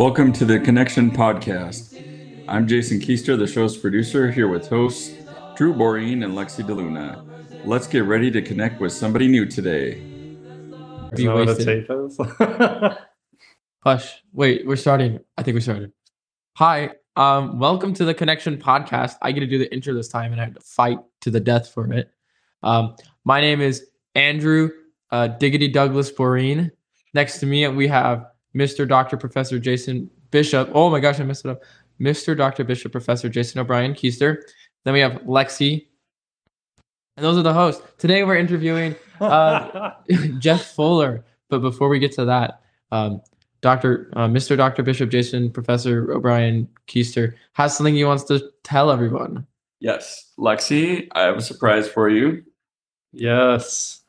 Welcome to the Connection Podcast. I'm Jason Keister, the show's producer, here with hosts Drew Boreen and Lexi DeLuna. Let's get ready to connect with somebody new today. Be Is that what a wasted. Hush. Wait, we're starting. I think we started. Hi. Um, welcome to the Connection Podcast. I get to do the intro this time and I had to fight to the death for it. Um, my name is Andrew uh, Diggity Douglas Boreen. Next to me, we have Mr. Dr. Professor Jason Bishop. Oh my gosh, I messed it up. Mr. Dr. Bishop Professor Jason O'Brien Keister. Then we have Lexi. And those are the hosts. Today we're interviewing Uh, Jeff Fuller. But before we get to that, um, Dr. Uh, Mr. Dr. Bishop Jason Professor O'Brien Keister has something he wants to tell everyone. Yes, Lexi, I have a surprise for you. yes.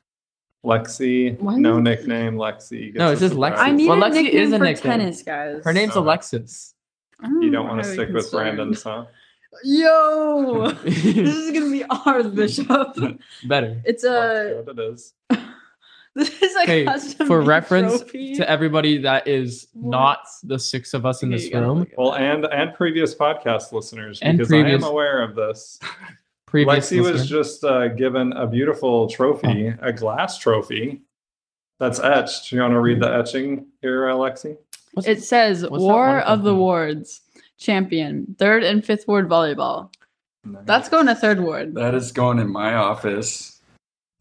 Lexi, Why no is it- nickname. Lexi. No, it's just surprise. Lexi. I need Well, a Lexi nickname is a for nickname. tennis, guys. Her name's Okay. Alexis. You don't want to I'm stick very with concerned. Brandon's, huh? Yo, this is gonna be ours, Bishop. Better. It's uh, That's a. what it is. This is a Okay, custom for reference trophy. To everybody that is What? not the six of us in Okay, this you gotta room, look at Well, that. and and previous podcast listeners, And because previous- I am aware of this. Previous Lexi was just uh, given a beautiful trophy, a glass trophy that's etched. You want to read the etching here, Alexi? What's- it says War of the? Wards champion, third and fifth ward volleyball. That's going to third ward. That is going in my office.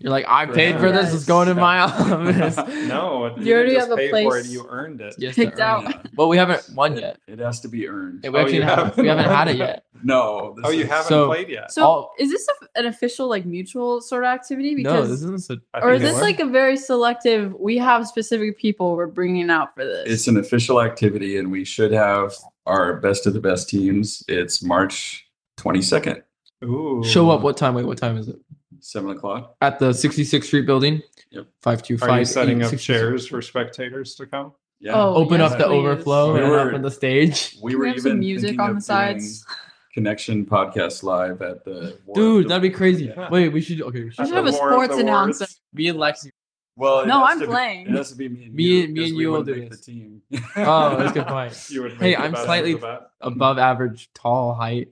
You're like, I paid for this. It's going in my office. no, You already didn't have a pay for it. place You earned it. Yes, Picked out. it. But we haven't won yet. It has to be earned. We Oh, actually you haven't, we haven't haven't had it yet. No. This Oh, you is- haven't So- played yet. So, All- is this a, an official, like, mutual sort of activity? No, this isn't. A, I or is this was. like a very selective? We have specific people we're bringing out for this. It's an official activity, and we should have our best of the best teams. It's March 22nd, Ooh. show up. What time? Wait, what time is it? 7 o'clock. At the 66th Street building. Yep. Five two Are five. you setting eight, up chairs for spectators to come? Yeah. Oh, Open yes, up the please. overflow We and were- open the stage. we Can were we have even some music thinking on of the sides? doing Connection Podcast Live at the War Dude, that'd be crazy. Yeah. Wait, we should. Okay, we We should. should have a War of sports announcer. Wards. Me and Lexi. Well, it No, has I'm to be- playing. it has to be me and Me you. and- me 'cause and we you will wouldn't do make this. The team. Oh, that's a good point. You would Hey, make the I'm best slightly- of that. Above average, tall height,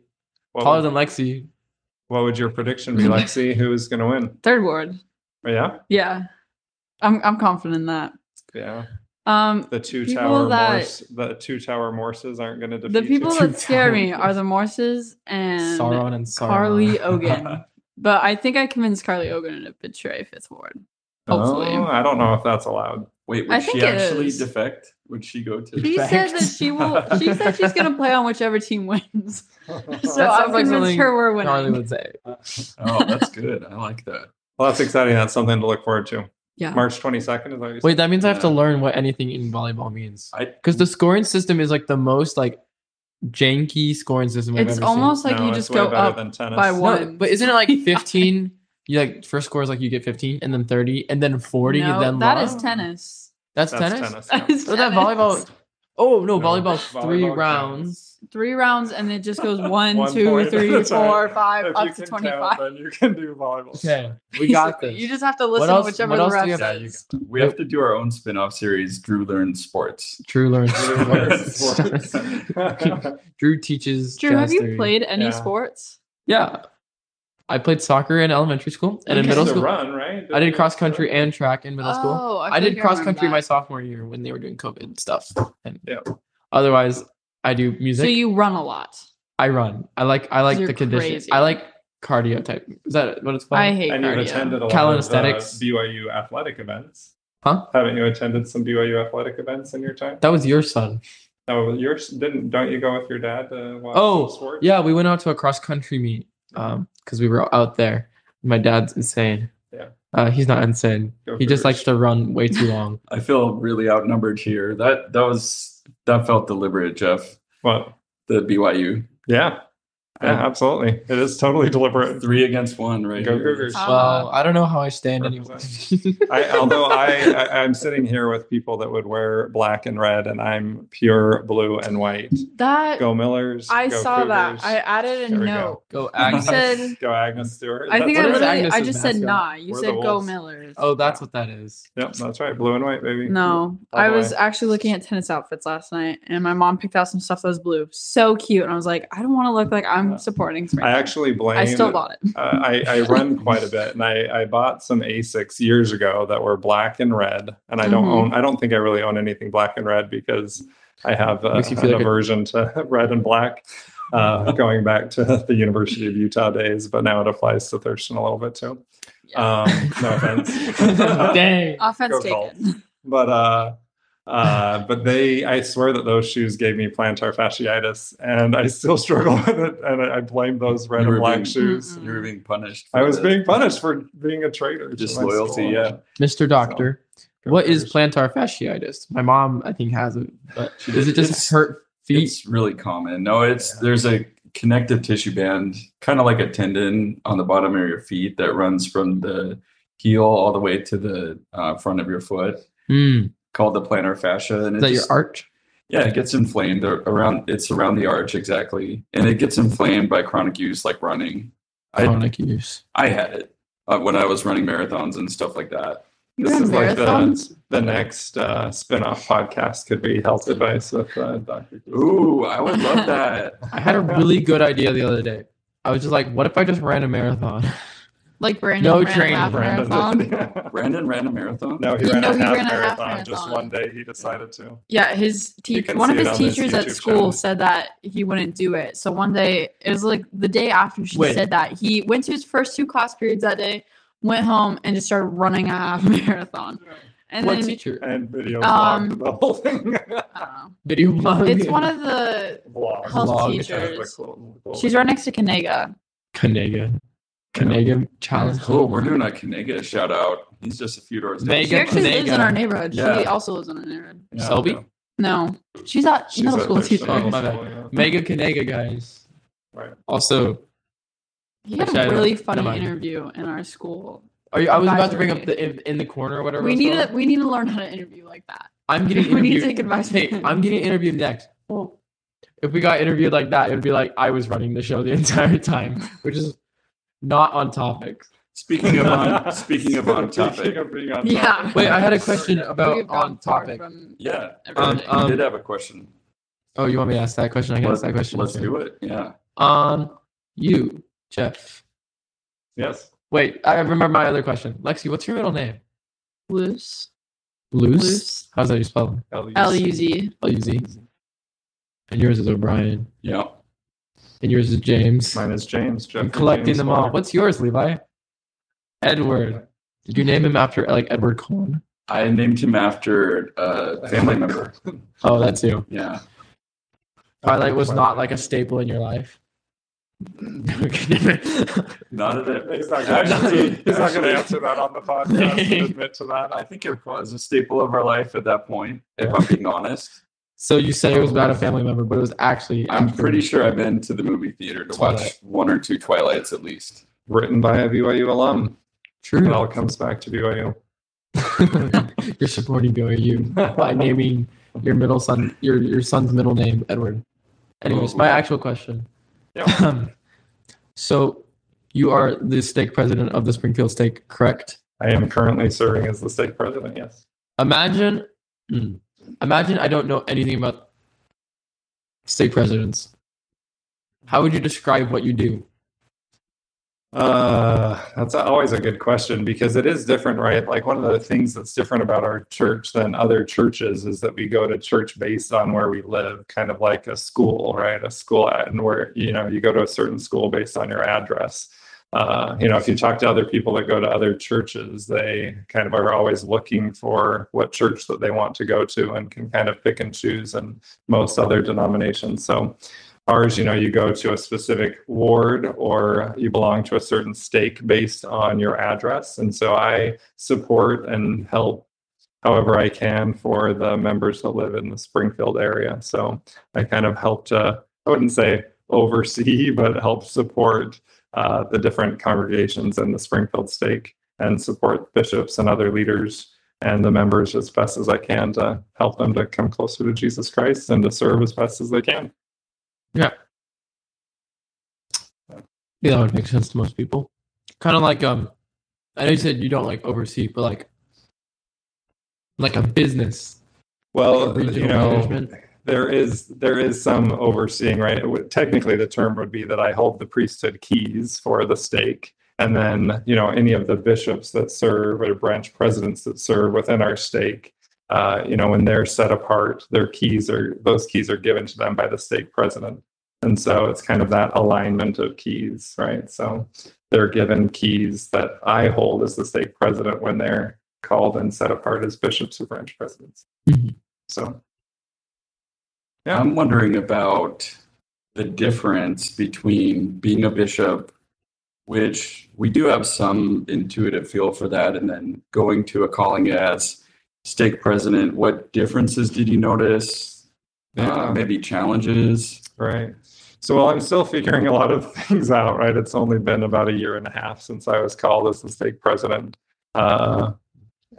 What taller would, than Lexi. What would your prediction be, Lexi? Who's going to win? Third ward. Oh, yeah, Yeah, I'm I'm confident in that. yeah. Um, The two People tower that- Morse, the two tower Morses aren't going to defeat the people you. That scare me are the Morses and Sauron and Sauron. Carly Ogan. but I think I convinced Carly Ogan to betray Fifth Ward. Hopefully. Oh, I don't know if that's allowed. Wait, would I she actually is. defect? Would she go to? She said that she will. She said she's gonna play on whichever team wins. So That I'm sounds like convinced her we're winning. Carly would say. oh, that's good. I like that. Well, that's exciting. That's something to look forward to. Yeah. March 22nd is that Wait, that means I have to learn what anything in volleyball means. I Because the scoring system is like the most like janky scoring system I've It's almost seen. like No, you just go up than tennis. by No, one. but isn't it like 15? You like first score is like you get 15 and then 30 and then 40 no, and then that long? is tennis. That's, That's tennis. tennis. That yeah. is Or that volleyball. Oh no, No, volleyball's three volleyball rounds. Three rounds and it just goes one, One two, point. three, That's right. four, five, If up you to can twenty-five. count, then you can do volleyball. Okay, we got Basically, this. You just have to listen else- to whichever what the else ref you have? yeah, we have to do our own spin-off series. Drew learns sports. Drew learns Sports. sports. Drew teaches. Drew, have you theory. played any Yeah. sports? Yeah, I played soccer in elementary school and You in middle school. run, right? I did cross country and track in middle school. Oh, I, did like cross remember country my sophomore year when they were doing COVID stuff. And Yeah. otherwise, I do music. So you run a lot. I run. I like. I like the condition. crazy. I like cardio type. Is that what it's called? I hate And you've cardio. attended a lot Calisthenics. of uh, BYU athletic events. Huh? Haven't you attended some BYU athletic events in your time? That was your son. No, yours didn't. Don't you go with your dad to watch Oh, some sports? Yeah, we went out to a cross country meet um because we were out there. My dad's insane. Yeah. Uh, he's not insane. Go he just Cougars. likes to run way too long. I feel really outnumbered here. That that was that felt deliberate, Jeff. What? The BYU. Yeah. Yeah, absolutely. It is totally deliberate. Three against one, right? Go here. Cougars. Uh, Well, I don't know how I stand anymore. I, although I, I, I'm sitting here with people that would wear black and red, and I'm pure blue and white. That Go Millers. I go saw that. I added a There note. Go You Agnes. said Go Agnes Stewart. I think That's I what is right. I just said mascot? nah. You We're said go Wolves. Millers. Oh, that's what that is. Yep, that's right. Blue and white, baby. No, All I was way. actually looking at tennis outfits last night, and my mom picked out some stuff that was blue, so cute, and I was like, I don't want to look like I'm Yeah. supporting. I actually blame. I still bought it. uh, I, I run quite a bit, and I, I bought some Asics years ago that were black and red. And I don't Mhm. own. I don't think I really own anything black and red because I have uh, an feel like a- aversion to red and black. Uh, going back to the University of Utah days, but now it applies to Thurston a little bit too. Yeah. Um, no offense. Dang. Offense go taken. but uh uh but they i swear that those shoes gave me plantar fasciitis and i still struggle with it and i, I blame those red You and black being- shoes You were being punished. i was the- being punished for being a traitor Disloyalty, yeah. Mr. Doctor, Go what is plantar fasciitis? My mom, I think, has it, but She does it just hurt feet? It's really common. No, it's Yeah. there's a connective tissue band, kind of like a tendon on the bottom of your feet that runs from the heel all the way to the uh, front of your foot, Hmm. Called the plantar fascia. And Is it that your arch? Yeah, it gets inflamed around. It's around the arch exactly, and it gets inflamed by chronic use, like running. I Chronic use. I had it uh, when I was running marathons and stuff like that. this is on like the, marathons? the next uh spin-off podcast could be health advice with uh, dr Ooh, I would love that. I had a really good idea the other day. I was just like, what if I just ran a marathon? Like Brandon. No ran a half Brandon marathon. Brandon ran a marathon. no he You ran, know a, he half ran a half marathon just one day he decided to Yeah, his teacher, one of his on his teachers at school channel. said that he wouldn't do it. So one day, it was like the day after she Wait. said that, he went to his first two class periods that day, went home, and just started running a half marathon. And what then teacher? and video Um, blogged the whole thing I don't know. Video blog. It's one of the Vlog. health Vlog. teachers. Cool, cool. She's right next to Kanega. Kanega. Kanega challenge. Cool. We're doing a Kanega shout out. He's just a few doors down. Mega She actually lives in our neighborhood. She Yeah. also lives in our neighborhood. Yeah, Selby? okay. No, she's at She's middle at school Thurston teacher. Oh, my bad. Yeah. Mega Kanega, guys. Right. Also, He had Actually, I a don't- really never funny mind. interview in our school. are you, I was about to bring up the in, in the corner or whatever. We it's need called. to we need to learn how to interview like that. I'm getting we need to interviewed. take advice. from Hey, him. I'm getting interviewed next. Well, if we got interviewed like that, it would be like I was running the show the entire time, which is not on topic. Speaking of on, speaking of on topic, Speaking of being on Yeah. Wait, I had a question about on topic. yeah, everything. Um, I did have a question. Oh, you want me to ask that question? I can ask that question. let's too. do it. Yeah. Um, you, Jeff. Yes. Wait, I remember my other question. Lexi, what's your middle name? loose, Luce. loose, How's that you spell? L L U Z. L U Z. And yours is O'Brien. Yeah. And yours is James. Mine is James. Jeff I'm collecting James them all. Moore. What's yours, Levi? Edward. Did you name him after like Edward Cullen? I named him after a family member. Oh, that's you. Yeah. Twilight was not like a staple in your life. Not at it. He's not going to not going to answer that on the podcast and admit to that. I think it was a staple of our life at that point, if I'm being honest. So you say it was about a family member, but it was actually. I'm pretty sure I've been to the movie theater to watch one or two Twilights at least. Written by a BYU alum. True. It all comes back to BYU. You're supporting BYU by naming your middle son, your your son's middle name Edward. Anyways, my actual question. Yeah. so, you are the stake president of the Springfield Stake, correct? I am currently serving as the stake president. Yes. Imagine, hmm, imagine I don't know anything about stake presidents. How would you describe what you do? Uh, that's always a good question because it is different, right? Like one of the things that's different about our church than other churches is that we go to church based on where we live, kind of like a school, right? A school, and where you know you go to a certain school based on your address. Uh, you know, if you talk to other people that go to other churches, they kind of are always looking for what church that they want to go to and can kind of pick and choose and most other denominations. So ours, you know, you go to a specific ward or you belong to a certain stake based on your address. And so I support and help however I can for the members that live in the Springfield area. So I kind of help to, I wouldn't say oversee, but help support uh, the different congregations in the Springfield stake and support bishops and other leaders and the members as best as I can to help them to come closer to Jesus Christ and to serve as best as they can. Yeah, Yeah, that would make sense to most people. Kind of like um, I know you said you don't like oversee, but like like a business. Well, like a you know, management. There is there is some overseeing, right? Would- technically, the term would be that I hold the priesthood keys for the stake, and then you know any of the bishops that serve or branch presidents that serve within our stake. Uh, you know, when they're set apart, their keys are those keys are given to them by the stake president, and so it's kind of that alignment of keys, right? So they're given keys that I hold as the stake president when they're called and set apart as bishops or branch presidents. Mhm. So. Yeah. I'm wondering about the difference between being a bishop, which we do have some intuitive feel for that, and then going to a calling as stake president. What differences did you notice? Uh, maybe challenges. Right. So while I'm still figuring a lot of things out, right? It's only been about a year and a half since I was called as the stake president. Uh,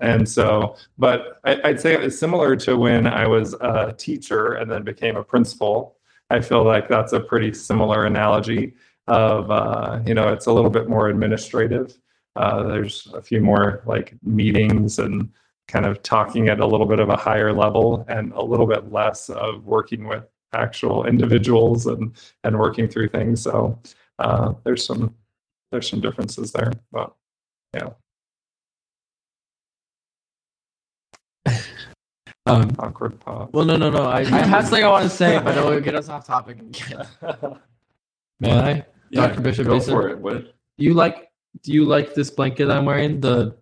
and so, but I, I'd say it's similar to when I was a teacher and then became a principal. I feel like that's a pretty similar analogy of, uh, you know, it's a little bit more administrative. Uh, there's a few more like meetings and kind of talking at a little bit of a higher level and a little bit less of working with actual individuals and and working through things. So uh, there's some there's some differences there, but yeah, Um, awkward pause. well, no, no, no. I, I have something I want to say, but it'll get us off topic again. May I? Yeah, Dr. Bishop go Mason? for it. What? You like? Do you like this blanket I'm wearing? The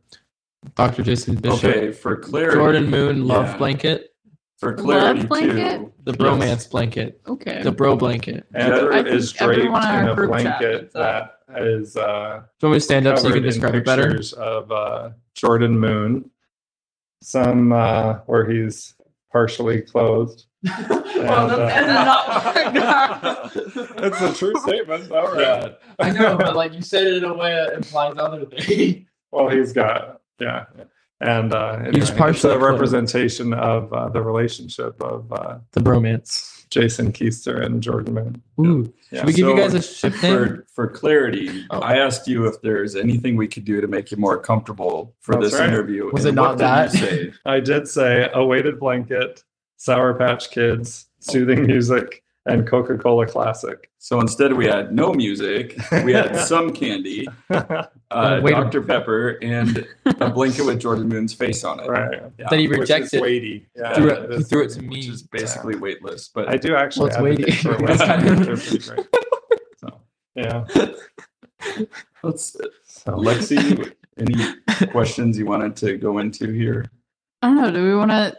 Dr. Jason Bishop Okay, for clarity, Jordan Moon love Yeah. blanket, For clarity Love blanket? too. the Yes. bromance blanket, Okay. the bro blanket. Heather I is draped in a group chat blanket that. that is uh, Do you want me to stand up so you can covered in describe it better? pictures of uh, Jordan Moon, some uh, where he's partially clothed. Well, And, that's uh, not- it's a true statement. All right. I know, but like you said it in a way that implies other things. Well, he's got yeah, and uh, anyway, it's partially a clothed. representation of uh, the relationship of uh, the bromance. Jason Keister and Jordan Moon. Ooh, Yeah. should we give you guys a ship name? For, for clarity, Oh. I asked you if there's anything we could do to make you more comfortable for That's this right. interview. Was and it not that? say? I did say a weighted blanket, Sour Patch Kids, soothing music, and Coca Cola Classic. So instead, we had no music. We had some candy, uh, a- Dr. Pepper, and a blanket with Jordan Moon's face on it. right. Yeah. That he Which is rejected. weighty. Yeah, Threw it- it he threw it to me. Which is basically weightless. But I do actually Well, it's advocate weighty. for It's kind of- blankets. They're pretty great. So, yeah. let's, So, Lexi, any questions you wanted to go into here? I don't know. Do we want to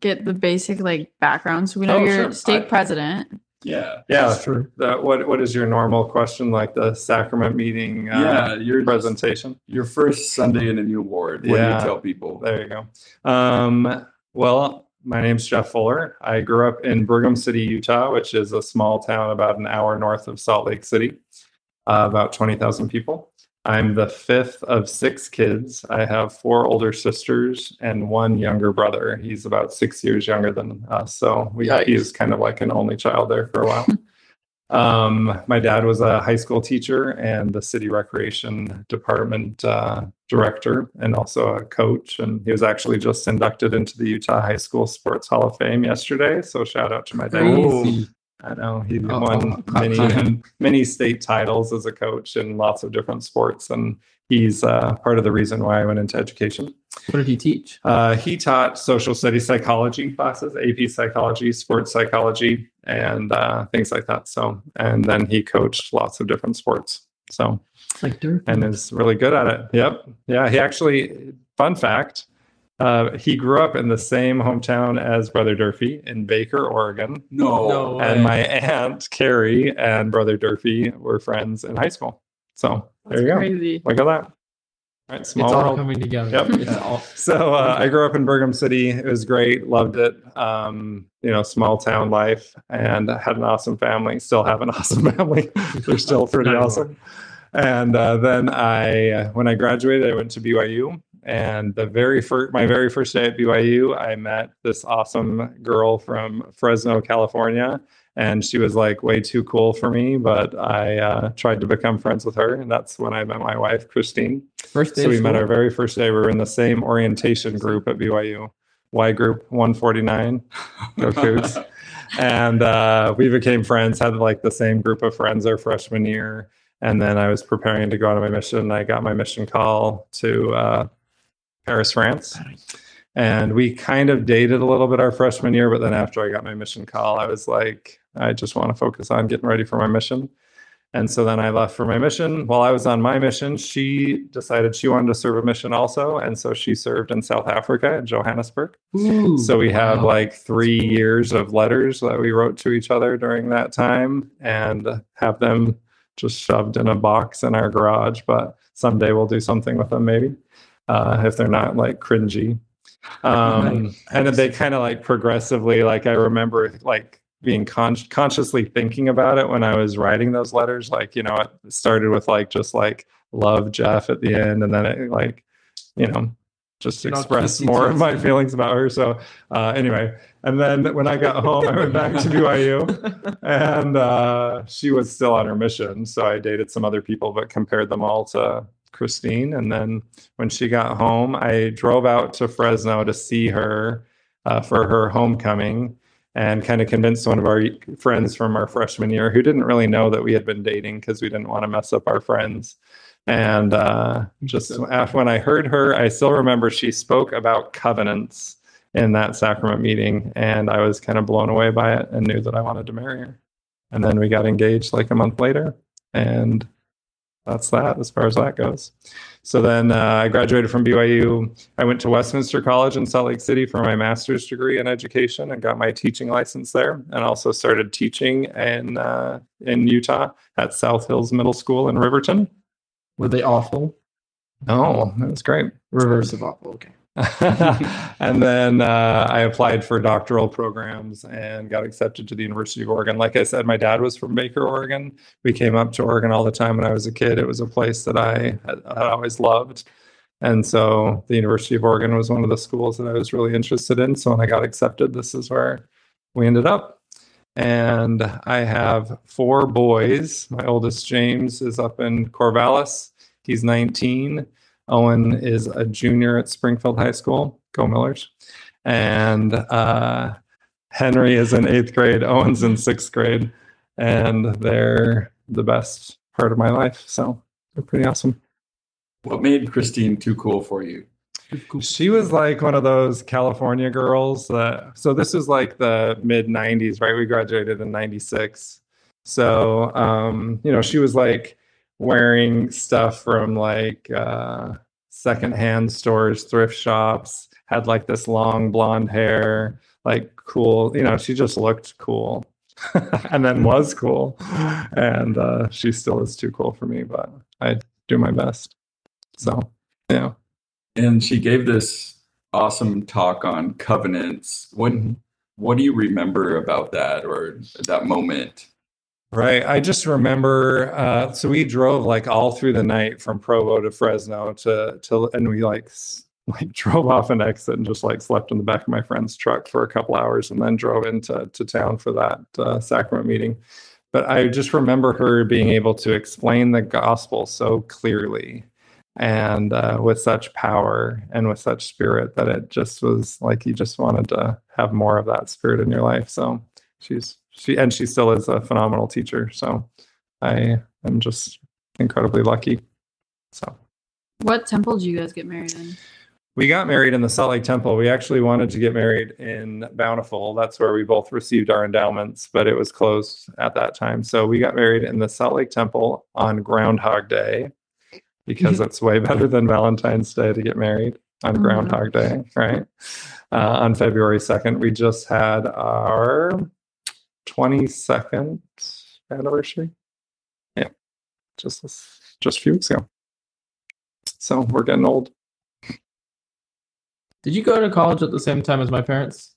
get the basic like background so we know Oh, you're sure. stake I- president? Yeah. yeah. That's true. The, what what is your normal question? Like the sacrament meeting uh, yeah, your presentation? your first Sunday in a new ward. What Yeah. do you tell people? There you go. Um, well, my name's Jeff Fuller. I grew up in Brigham City, Utah, which is a small town about an hour north of Salt Lake City, uh, about 20,000 people. I'm the fifth of six kids. I have four older sisters and one younger brother. He's about six years younger than us. So we, Yikes. he's kind of like an only child there for a while. Um, my dad was a high school teacher and the city recreation department uh, director, and also a coach. And he was actually just inducted into the Utah High School Sports Hall of Fame yesterday. So shout out to my dad. Crazy. I know he Oh, won oh, many many state titles as a coach in lots of different sports, and he's uh, part of the reason why I went into education. What did he teach? Uh, he taught social studies psychology classes, AP psychology, sports psychology, and uh, things like that. So, and then he coached lots of different sports. So, It's like dirt. and is really good at it. Yep. Yeah. He actually, fun fact, uh, he grew up in the same hometown as Brother Durfee in Baker, Oregon. No. No. And my aunt, Carrie, and Brother Durfee were friends in high school. So there you go. Crazy. Look at that. Right, It's small all world. coming together. Yep. It's all, So uh, I grew up in Brigham City. It was great. Loved it. Um, you know, small town life, and had an awesome family. Still have an awesome family. They're still pretty awesome. And uh, then I, uh, when I graduated, I went to BYU. And the very first, my very first day at BYU, I met this awesome girl from Fresno, California, and she was like way too cool for me. But I uh, tried to become friends with her, and that's when I met my wife, Christine. first day So we met our very first day. We were in the same orientation group at BYU, Y Group 149. Go Cougs. and uh, we became friends, had like the same group of friends our freshman year. And then I was preparing to go on my mission. I got my mission call to uh, Paris, France. And we kind of dated a little bit our freshman year, but then after I got my mission call, I was like, I just want to focus on getting ready for my mission. And so then I left for my mission. While I was on my mission, she decided she wanted to serve a mission also. And so she served in South Africa in Johannesburg. Ooh, So we have wow. like three years of letters that we wrote to each other during that time and have them just shoved in a box in our garage. But someday we'll do something with them, maybe, uh, if they're not like cringy. Um, and then they kind of like progressively, like I remember like being con- consciously thinking about it when I was writing those letters. Like, you know, it started with like just like love Jeff at the end, and then it like, you know, just express more of my feelings about her. So uh, anyway, and then when I got home, I went back to BYU, and uh, she was still on her mission. So I dated some other people, but compared them all to Christine. And then when she got home, I drove out to Fresno to see her uh, for her homecoming and kind of convinced one of our friends from our freshman year who didn't really know that we had been dating because we didn't want to mess up our friends. And uh, just after when I heard her, I still remember she spoke about covenants in that sacrament meeting, and I was kind of blown away by it and knew that I wanted to marry her. And then we got engaged like a month later, and that's that as far as that goes. So then uh, I graduated from BYU. I went to Westminster College in Salt Lake City for my master's degree in education and got my teaching license there, and also started teaching in uh, in Utah at South Hills Middle School in Riverton. Were they awful? Oh, that was great. Reverse of awful. Okay. and then uh, I applied for doctoral programs and got accepted to the University of Oregon. Like I said, my dad was from Baker, Oregon. We came up to Oregon all the time when I was a kid. It was a place that I had, had always loved. And so the University of Oregon was one of the schools that I was really interested in. So when I got accepted, this is where we ended up. And I have four boys. My oldest, James, is up in Corvallis. He's 19. Owen is a junior at Springfield High School. Go Millers. And uh, Henry is in eighth grade. Owen's in sixth grade. And they're the best part of my life. So they're pretty awesome. What made Christine too cool for you? She was like one of those California girls that, so this was like the mid 90s, right? We graduated in 96. So, um, you know, she was like wearing stuff from like uh, secondhand stores, thrift shops, had like this long blonde hair, like cool, you know, she just looked cool and then was cool. And uh, she still is too cool for me, but I do my best. So, yeah. And she gave this awesome talk on covenants. What what do you remember about that or that moment? Right. I just remember. Uh, so we drove like all through the night from Provo to Fresno to to, and we like like drove off an exit and just like slept in the back of my friend's truck for a couple hours and then drove into to town for that uh, sacrament meeting. But I just remember her being able to explain the gospel so clearly and uh, with such power and with such spirit that it just was like you just wanted to have more of that spirit in your life. So she's she and she still is a phenomenal teacher. So I am just incredibly lucky. So What temple did you guys get married in? we got married in the Salt Lake Temple. We actually wanted to get married in Bountiful. That's where we both received our endowments, but it was closed at that time. So we got married in the Salt Lake Temple on Groundhog Day because it's way better than Valentine's Day to get married on Mhm. Groundhog Day, right? Uh, on February 2nd. We just had our 22nd anniversary. Yeah, just this, just a few weeks ago. So we're getting old. Did you go to college at the same time as my parents?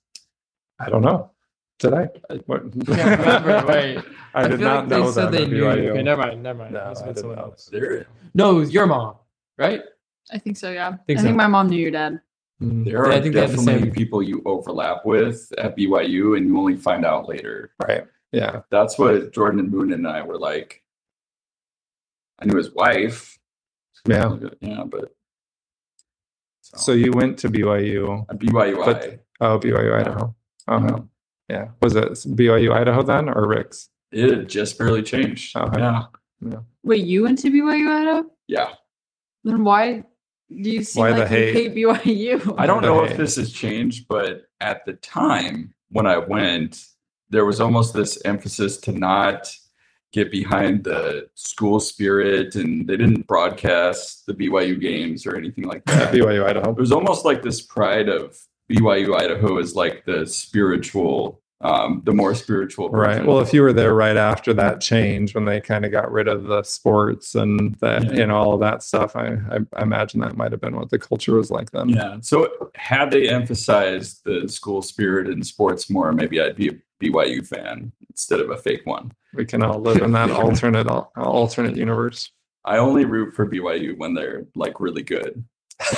I don't know. Did I? What? I can't remember. Wait. I did feel not like know they said that they knew. BYU. Okay, never mind. Never mind. No, I have been did someone not. else. There, No, it was your mom, right? I think so. Yeah. Think I think my mom knew your dad. Mm, there are I think they have the definitely same- people you overlap with at BYU, and you only find out later. Right. Yeah. That's what Jordan and Moon and I were like. I knew his wife. Yeah. Yeah, but So you went to BYU. at BYU, But- Oh, BYU Idaho. Uh-huh. Yeah. Yeah. Was it BYU Idaho then or Ricks? it had just barely changed. Okay. Yeah, Wait, you went to BYU, Idaho? yeah. Then why do you seem Why the like you hate? hate BYU? I don't know if this has changed, but at the time when I went, there was almost this emphasis to not get behind the school spirit, and they didn't broadcast the BYU games or anything like that. BYU Idaho. it was almost like this pride of BYU Idaho is like the spiritual, um, the more spiritual. Right. Well, if you were there right after that change, when they kind of got rid of the sports and that, Yeah. you know, all of that stuff, I, I, I imagine that might have been what the culture was like then. yeah. So had they emphasized the school spirit and sports more, maybe I'd be a BYU fan instead of a fake one. We can all live in that alternate alternate universe. I only root for BYU when they're like really good.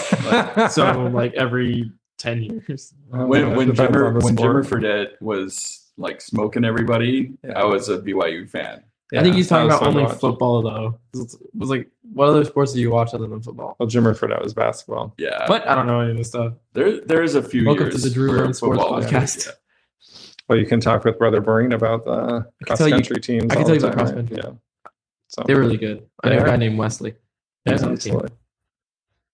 So like every ten years. When when Depends Jimmer when Jimmer. Fredette was like smoking everybody, Yeah. I was a BYU fan. I think he's talking about only watch. football though. It was like what other sports do you watch other than football? Well, Jimmer Fredette was basketball. Yeah, But I don't know any of this stuff. there there's a few. Welcome to the Drew for Burns Sports football. Podcast. Yeah. Well, you can talk with Brother Breen about uh, the can cross tell you- country teams. I can all tell the you about cross-country. Yeah. So they're really good. I know a guy named Wesley. Yeah, on the team.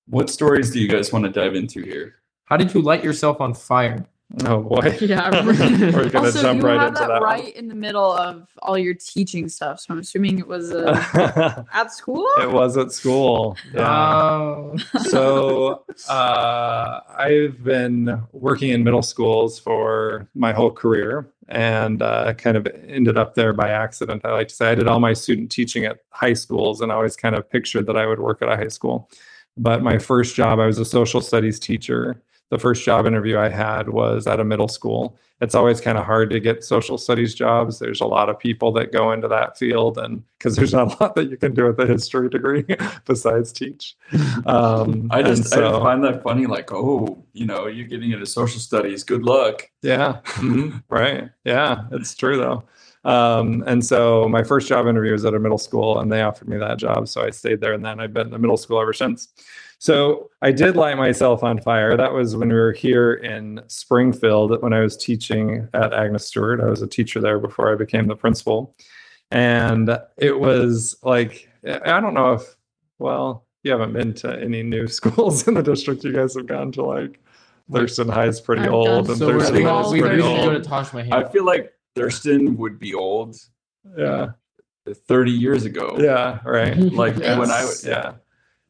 What stories do you guys want to dive into here? How did you light yourself on fire? Oh boy. Yeah. We're gonna also, jump you right had into that, that. right in the middle of all your teaching stuff. So I'm assuming it was uh, at school. it was at school. Yeah. Oh. so uh, I've been working in middle schools for my whole career and uh, kind of ended up there by accident. I like to say I did all my student teaching at high schools and I always kind of pictured that I would work at a high school. But my first job, I was a social studies teacher. The first job interview I had was at a middle school. It's always kind of hard to get social studies jobs. There's a lot of people that go into that field, and because there's not a lot that you can do with a history degree besides teach. Um, I just I so- just find that funny. Like, oh, you know, you're getting into social studies. Good luck. Yeah. mhm, Right. Yeah. It's true though. Um, and so my first job interview was at a middle school and they offered me that job. So I stayed there and then I've been in the middle school ever since. So I did light myself on fire. That was when we were here in Springfield when I was teaching at Agnes Stewart. I was a teacher there before I became the principal. And it was like, I don't know if, well, you haven't been to any new schools in the district. You guys have gone to like Thurston High is pretty I've old done and So we're, Thurston Thurston we, High Hall's is pretty usually go old. to Tosh Mahane. I feel like Thurston would be old Yeah. 30 years ago. Yeah, right. Like Yes. when I was yeah,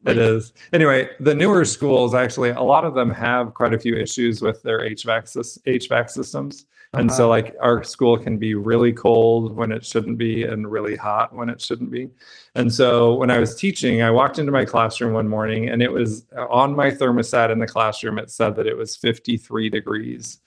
it is. Anyway, the newer schools actually, a lot of them have quite a few issues with their HVAC HVAC systems, and so Uh-huh. like our school can be really cold when it shouldn't be, and really hot when it shouldn't be. And so when I was teaching, I walked into my classroom one morning, and it was on my thermostat in the classroom. It said that it was 53 degrees,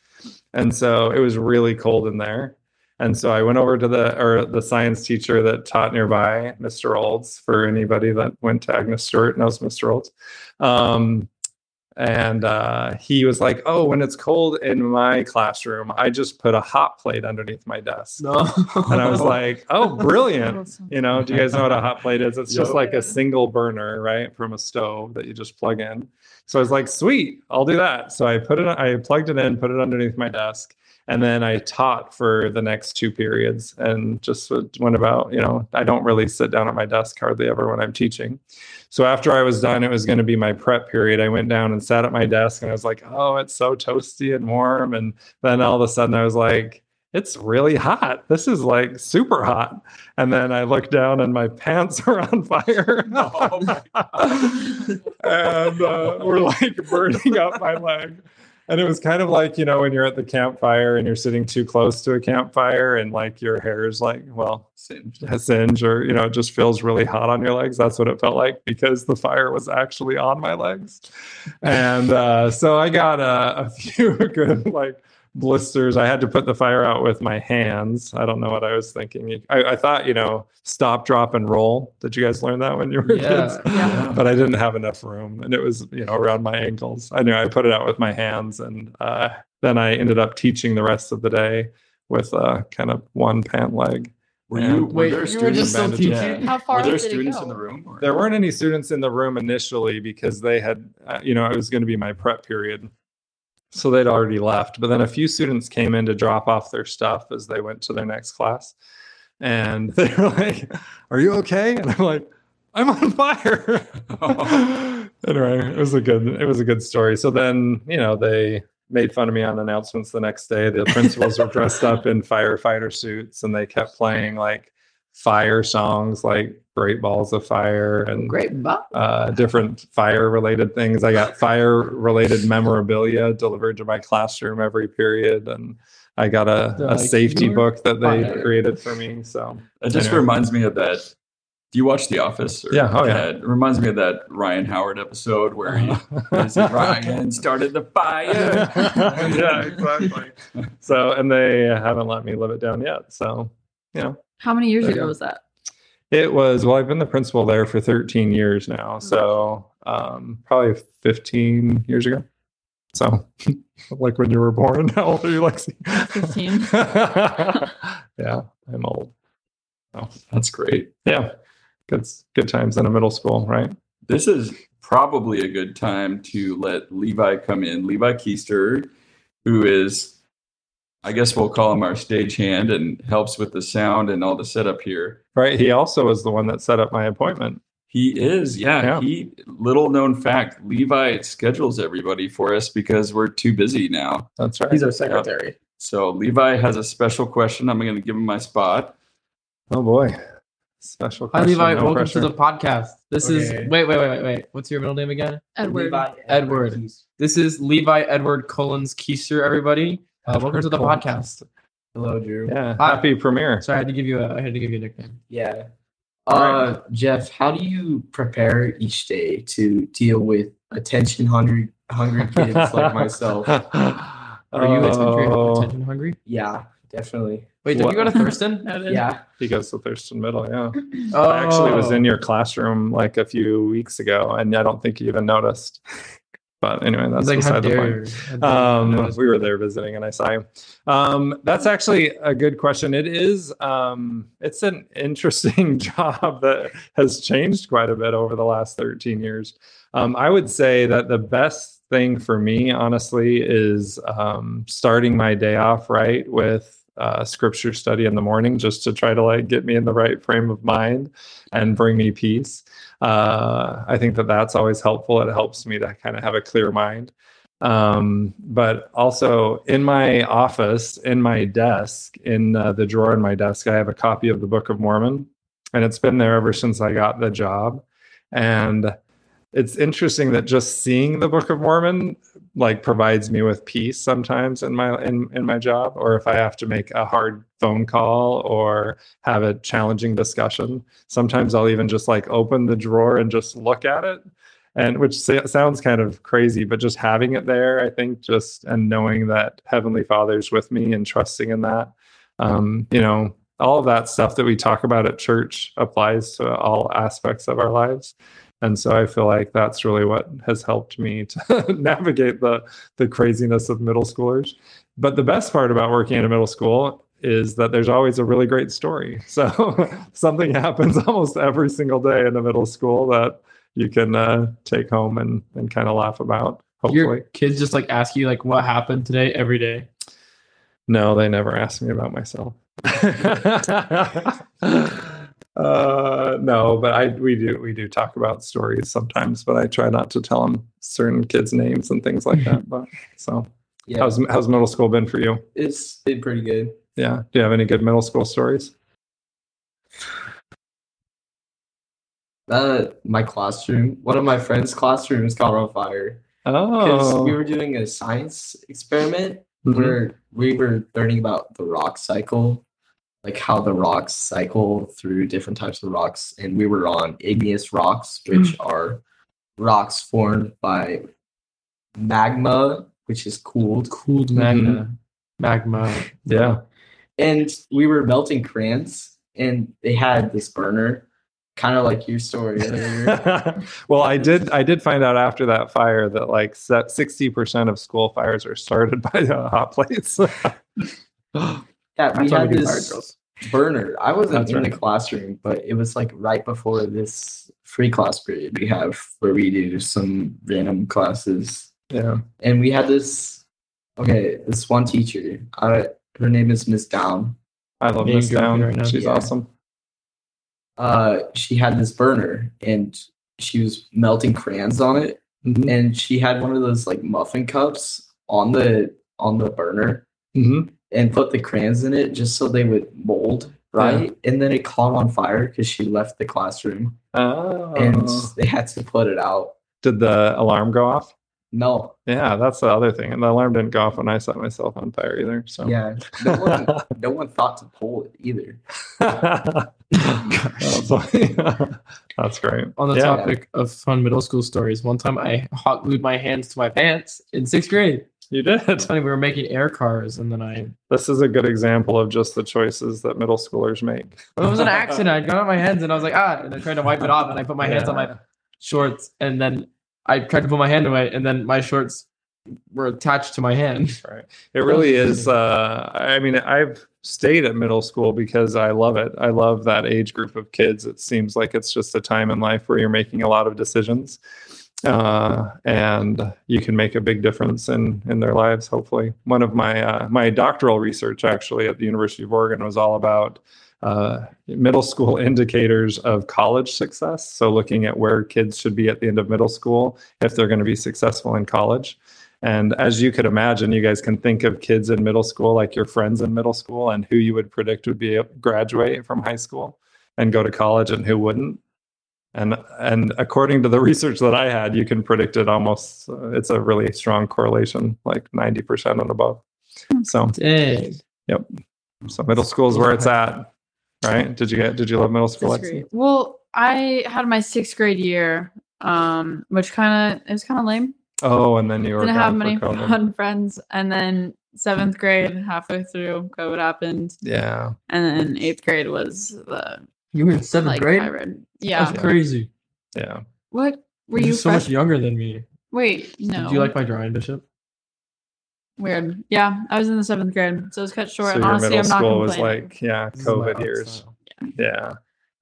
and so it was really cold in there. And so I went over to the or the science teacher that taught nearby, Mr. Olds, for anybody that went to Agnes Stewart knows Mr. Olds. Um, and uh, he was like, "Oh, when it's cold in my classroom, I just put a hot plate underneath my desk." no. And I was like, "Oh, brilliant!" You know, do you guys know what a hot plate is? It's just like a single burner, right, from a stove that you just plug in. So I was like, "Sweet, I'll do that." So I put it, I plugged it in, put it underneath my desk, and then I taught for the next two periods, and just went about. You know, I don't really sit down at my desk hardly ever when I'm teaching. So after I was done, it was going to be my prep period. I went down and sat at my desk, and I was like, "Oh, it's so toasty and warm." And then all of a sudden, I was like it's really hot. This is like super hot. And then I look down and my pants are on fire. Oh my and uh, we're like burning up my leg. And it was kind of like you know when you're at the campfire and you're sitting too close to a campfire and like your hair is like well Singed. singe or you know it just feels really hot on your legs that's what it felt like because the fire was actually on my legs and uh, so i got a, a few good like blisters i had to put the fire out with my hands i don't know what i was thinking i, I thought you know stop drop and roll did you guys learn that when you were Yeah. kids Yeah. but I didn't have enough room, and it was you know around my ankles. I knew I put it out with my hands, and uh, then I ended up teaching the rest of the day with uh, kind of one pant leg. Were you? Were Wait, there you were students just still bandages? teaching? How far Were there did it students go? in the room? or- There weren't any students in the room initially because they had, uh, you know, it was going to be my prep period. So they'd already left. But then a few students came in to drop off their stuff as they went to their next class. And they were like, Are you okay? And I'm like, I'm on fire. anyway, it was a good it was a good story. So then, you know, they made fun of me on announcements the next day. The principals were dressed up in firefighter suits and they kept playing like fire songs like Great Balls of Fire and Great. Bob. uh, different fire related things. I got fire related memorabilia delivered to my classroom every period, and I got a, a like, safety book that they fired." created for me. So It just Anyway. reminds me of that. Do you watch The Office? or- Yeah, oh, yeah. It reminds me of that Ryan Howard episode where he, is Ryan started the fire. yeah, exactly. So, and they haven't let me live it down yet. So, you know, How many years ago go. was that? It was, well, I've been the principal there for 13 years now. So, um, probably 15 years ago. So, like when you were born, how old are you, Lexi? 15. yeah, I'm old. Oh, that's great. Yeah, good, good times in a middle school, right? This is probably a good time to let Levi come in. Levi Keister, who is, I guess we'll call him our stagehand and helps with the sound and all the setup here. Right. He also was the one that set up my appointment. He is, yeah, Yeah. He little known fact, Levi schedules everybody for us because we're too busy now. That's right. He's our secretary. So Levi has a special question. I'm going to give him my spot. Oh boy. Special Hi. Levi. no welcome pressure. to the podcast. This is wait, wait, wait, wait, wait. What's your middle name again? Edward. Edward. This is Levi Edward Collins Keister. Everybody, uh, welcome to the Collins. podcast. Hello, Drew. Yeah. Hi. Happy premiere. Sorry, I had to give you a. I had to give you a nickname. Yeah. All Uh, Jeff, how do you prepare each day to deal with attention hungry hungry kids like myself? Are you attention, Oh, attention hungry? Yeah, definitely. Wait, did What? you go to Thurston? Yeah. He goes to Thurston Middle. Yeah. Oh, I actually was in your classroom like a few weeks ago, and I don't think you even noticed. But anyway, that's like, beside the point. dare you? How dare you? Um, we were there visiting, and I saw you. Um, that's actually a good question. It is. Um, it's an interesting job that has changed quite a bit over the last 13 years. Um, I would say that the best thing for me, honestly, is um, starting my day off right with uh, scripture study in the morning, just to try to like get me in the right frame of mind and bring me peace. Uh, I think that that's always helpful. It helps me to kind of have a clear mind. Um, but also in my office, in my desk, in uh, the drawer in my desk, I have a copy of the Book of Mormon, and it's been there ever since I got the job. And it's interesting that just seeing the Book of Mormon like provides me with peace sometimes in my in, in my job, or if I have to make a hard phone call or have a challenging discussion. Sometimes I'll even just like open the drawer and just look at it and which sounds kind of crazy but just having it there i think just and knowing that heavenly father's with me and trusting in that um, you know all of that stuff that we talk about at church applies to all aspects of our lives and so i feel like that's really what has helped me to navigate the the craziness of middle schoolers but the best part about working in a middle school is that there's always a really great story so something happens almost every single day in the middle school that you can uh, take home and, and kind of laugh about. Hopefully, Your kids just like ask you like what happened today every day. no, they never ask me about myself. Uh, no, but I we do we do talk about stories sometimes, but I try not to tell them certain kids' names and things like that. But so, Yeah. how's how's middle school been for you? it's been pretty good. Yeah, do you have any good middle school stories? Uh, my classroom, one of my friends' classrooms caught on fire. Oh. Because we were doing a science experiment Mhm. where we were learning about the rock cycle, like how the rocks cycle through different types of rocks, and we were on igneous rocks, which are rocks formed by magma, which is cooled, Cooled magma. Magma. yeah. and we were melting crayons, and they had this burner, kind of like your story well, I did. I did find out after that fire that like sixty percent of school fires are started by uh, hot plates. Yeah, we had we this burner. I wasn't That's in the classroom, but it was like right before this free class period we have where we do some random classes. yeah. And we had this okay, this one teacher. Uh, her name is Miss Down. I love Being Miss Down. right now. She's Yeah. awesome. Uh, she had this burner and she was melting crayons on it. Mhm. And she had one of those like muffin cups on the on the burner Mhm. And put the crayons in it just so they would mold right. And then it caught on fire because she left the classroom Oh. and they had to put it out. did the alarm go off? No, Yeah, that's the other thing. And the alarm didn't go off when I set myself on fire either. So yeah, no one, no one thought to pull it either. that's. That's great. On the Yeah. topic of fun middle school stories, one time I hot glued my hands to my pants in sixth grade. You did. It's funny, we were making air cars and then I This is a good example of just the choices that middle schoolers make. it was an accident. I got on my hands and I was like, ah, and I tried to wipe it off and I put my hands on my shorts and then I tried to put my hand away and then my shorts were attached to my hand. Right. It really is. Uh, I mean, I've stayed at middle school because I love it. I love that age group of kids. It seems like it's just a time in life where you're making a lot of decisions, uh, and you can make a big difference in in their lives. Hopefully, one of my uh, my doctoral research actually at the University of Oregon was all about uh, middle school indicators of college success. So, looking at where kids should be at the end of middle school if they're going to be successful in college. And as you could imagine, you guys can think of kids in middle school, like your friends in middle school, and who you would predict would be a graduate from high school and go to college, and who wouldn't. And and according to the research that I had, you can predict it almost. Uh, it's a really strong correlation, like ninety percent and above. So Dang. so middle school is where it's at, right? Did you get? Did you love middle school? Sixth Well, I had my sixth grade year, um, which kind of it was kind of lame. Oh, and then you were Didn't have many COVID. fun friends, and then seventh grade, halfway through, COVID happened, Yeah, and then eighth grade was the You were in seventh like grade? hybrid. Yeah. That's crazy. yeah. What were You're you? so much younger than me. Wait, no. Did you like my drawing, Bishop? Weird. Yeah, I was in the seventh grade, so it was cut short. So and honestly, I'm not school was like, yeah, This is my COVID years. style. Yeah.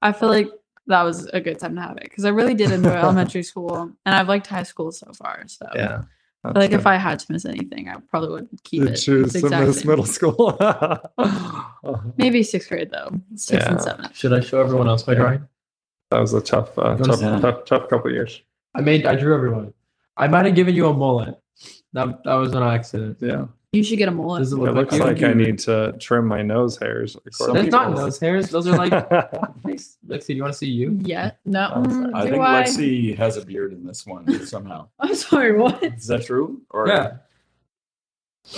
I feel like that was a good time to have it because I really did enjoy elementary school, and I've liked high school so far. So Yeah. I feel like if I had to miss anything, I probably would keep You'd it. choose It's to miss middle school. Maybe sixth grade though, sixth and seventh. Should I show everyone else my drawing? that was a tough, uh, You tough, tough, tough couple of years. I made I drew everyone. I might have given you a mullet. That that was an accident. Yeah. You should get a mullet. Does it It look looks you? like I need to trim my nose hairs. Some That's not people- nose hairs. Those are like Lexi, do you want to see you? Yeah. No. Oh, mm, I think I? Lexi has a beard in this one somehow. I'm sorry. What? Is that true? Or Yeah.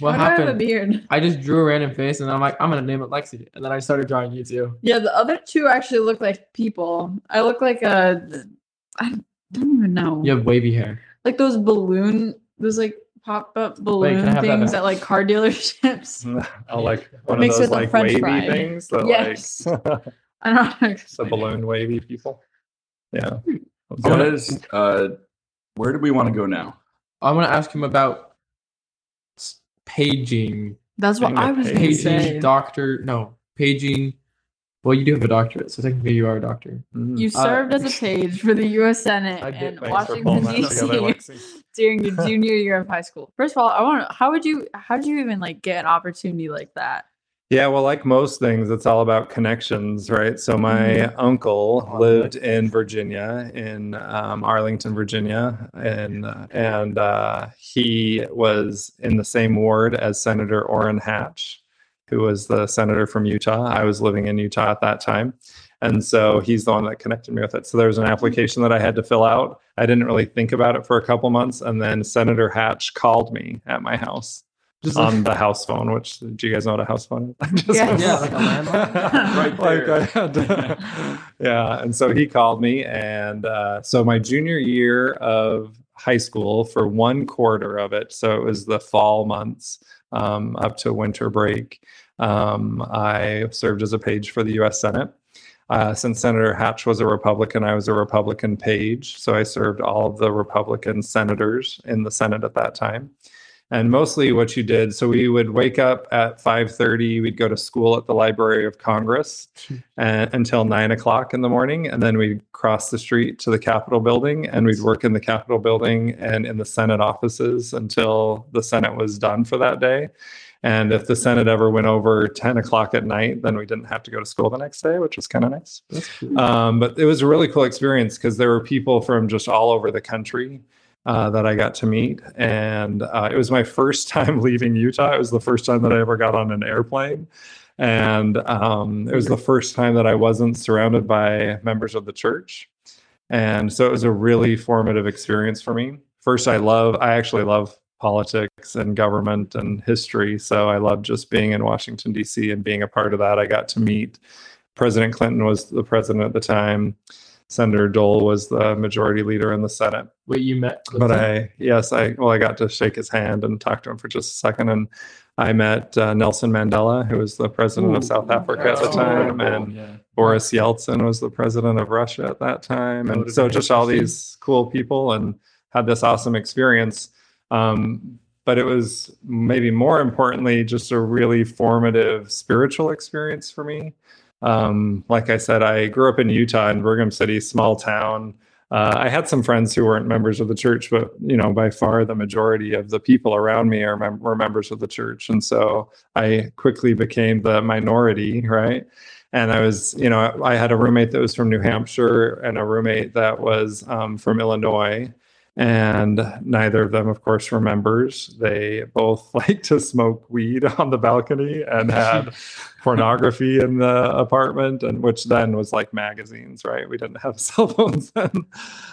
What Why do I have a happened? beard? I just drew a random face and I'm like, I'm gonna name it Lexi. And then I started drawing you too. Yeah, the other two actually look like people. I look like a. I don't even know. You have wavy hair. Like those balloon, those like pop up balloon can I that things at like car dealerships. I like one Mixed of those like french wavy fry. things that Yes. like I don't know. the balloon wavy people. Yeah. what is uh where do we want to go now? I want to ask him about paging. That's what I was page. Paging say. doctor. No, paging. Well, you do have a doctorate, so technically you are a doctor. Mm. You Uh, served as a page for the U.S. Senate I did. and Washington D.C. together, Lexi. during your junior year of high school. First of all, I want to. How would you? How did you even like get an opportunity like that? Yeah, well, like most things, it's all about connections, right? So my uncle lived in Virginia, in um, Arlington, Virginia, and and uh, he was in the same ward as Senator Orrin Hatch, who was the senator from Utah. I was living in Utah at that time, and so he's the one that connected me with it. So there was an application that I had to fill out. I didn't really think about it for a couple months, and then Senator Hatch called me at my house Just on the house phone. Which do you guys know what a house phone is? Just- Yes. Yeah, like a landline. Right Like there. I had- yeah, and so he called me, and uh, so my junior year of high school for one quarter of it, so it was the fall months um, up to winter break. Um, I served as a page for the U.S. Senate. Uh, since Senator Hatch was a Republican, I was a Republican page, so I served all of the Republican senators in the Senate at that time. And mostly what you did so we would wake up at 5.30 we'd go to school at the library of congress and, until 9 o'clock in the morning and then we'd cross the street to the capitol building and we'd work in the capitol building and in the senate offices until the senate was done for that day and if the senate ever went over 10 o'clock at night then we didn't have to go to school the next day which was kind of nice um, but it was a really cool experience because there were people from just all over the country uh, that I got to meet. And uh, it was my first time leaving Utah. It was the first time that I ever got on an airplane. And um, it was the first time that I wasn't surrounded by members of the church. And so it was a really formative experience for me. First, I love, I actually love politics and government and history. So I love just being in Washington, D.C. and being a part of that. I got to meet President Clinton was the president at the time. Senator Dole was the majority leader in the Senate. Wait, you met? But I, yes, I, well, I got to shake his hand and talk to him for just a second. And I met uh, Nelson Mandela, who was the president of South Africa at the Oh, time. incredible. And yeah. Boris Yeltsin was the president of Russia at that time. And so just all these cool people and had this awesome experience. Um, but it was maybe more importantly, just a really formative spiritual experience for me. Um, like I said, I grew up in Utah in Brigham City, small town. Uh, I had some friends who weren't members of the church, but you know, by far the majority of the people around me are mem- were members of the church, and so I quickly became the minority, right? And I was, you know, I had a roommate that was from New Hampshire and a roommate that was um, from Illinois, and neither of them, of course, were members. They both liked to smoke weed on the balcony and had pornography in the apartment, and which then was like magazines, right? We didn't have cell phones then,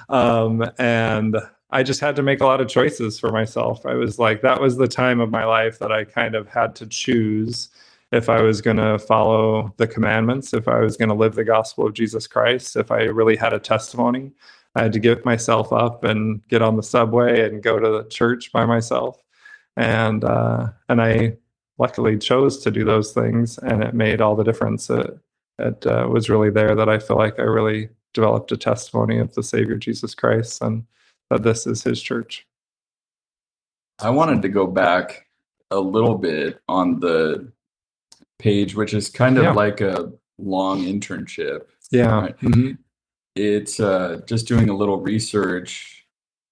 um, and I just had to make a lot of choices for myself. I was like, that was the time of my life that I kind of had to choose if I was going to follow the commandments, if I was going to live the gospel of Jesus Christ, if I really had a testimony. I had to give myself up and get on the subway and go to the church by myself, and uh, and I luckily chose to do those things, and it made all the difference. It, it uh, was really there that I feel like I really developed a testimony of the Savior Jesus Christ and that this is His church. I wanted to go back a little bit on the page, which is kind of Yeah. like a long internship. Yeah. Right. Mhm. It's uh, just doing a little research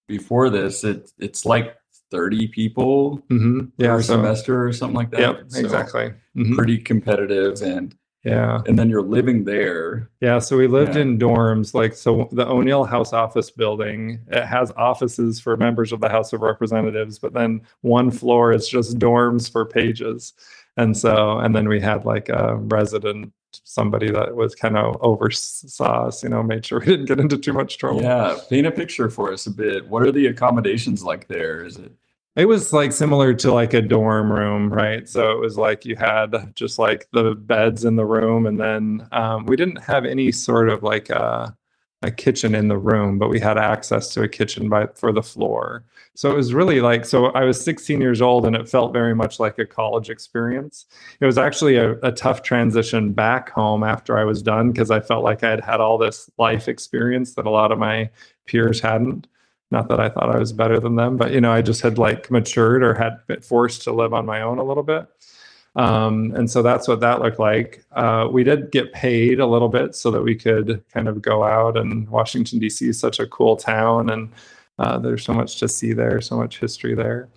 before this. It, it's like 30 people Mhm. Yeah. per So, semester or something like that. yep. So Exactly. Mhm. Pretty competitive. And, Yeah. and then you're living there. Yeah, so we lived Yeah. in dorms. Like, so the O'Neill House office building, it has offices for members of the House of Representatives, but then one floor is just dorms for pages. And so, and then we had like a resident, somebody that was kind of oversaw us, you know, made sure we didn't get into too much trouble. Yeah. Paint a picture for us a bit. What are the accommodations like there? Is it? It was like similar to like a dorm room, right? So it was like you had just like the beds in the room, and then um, we didn't have any sort of like a, a kitchen in the room, but we had access to a kitchen by for the floor. So it was really like so. I was 16 years old, and it felt very much like a college experience. It was actually a, a tough transition back home after I was done because I felt like I had had all this life experience that a lot of my peers hadn't not that I thought I was better than them, but you know, I just had like matured or had been forced to live on my own a little bit. Um, and so that's what that looked like. Uh, we did get paid a little bit so that we could kind of go out. And Washington D.C. is such a cool town, and uh, there's so much to see there, so much history there.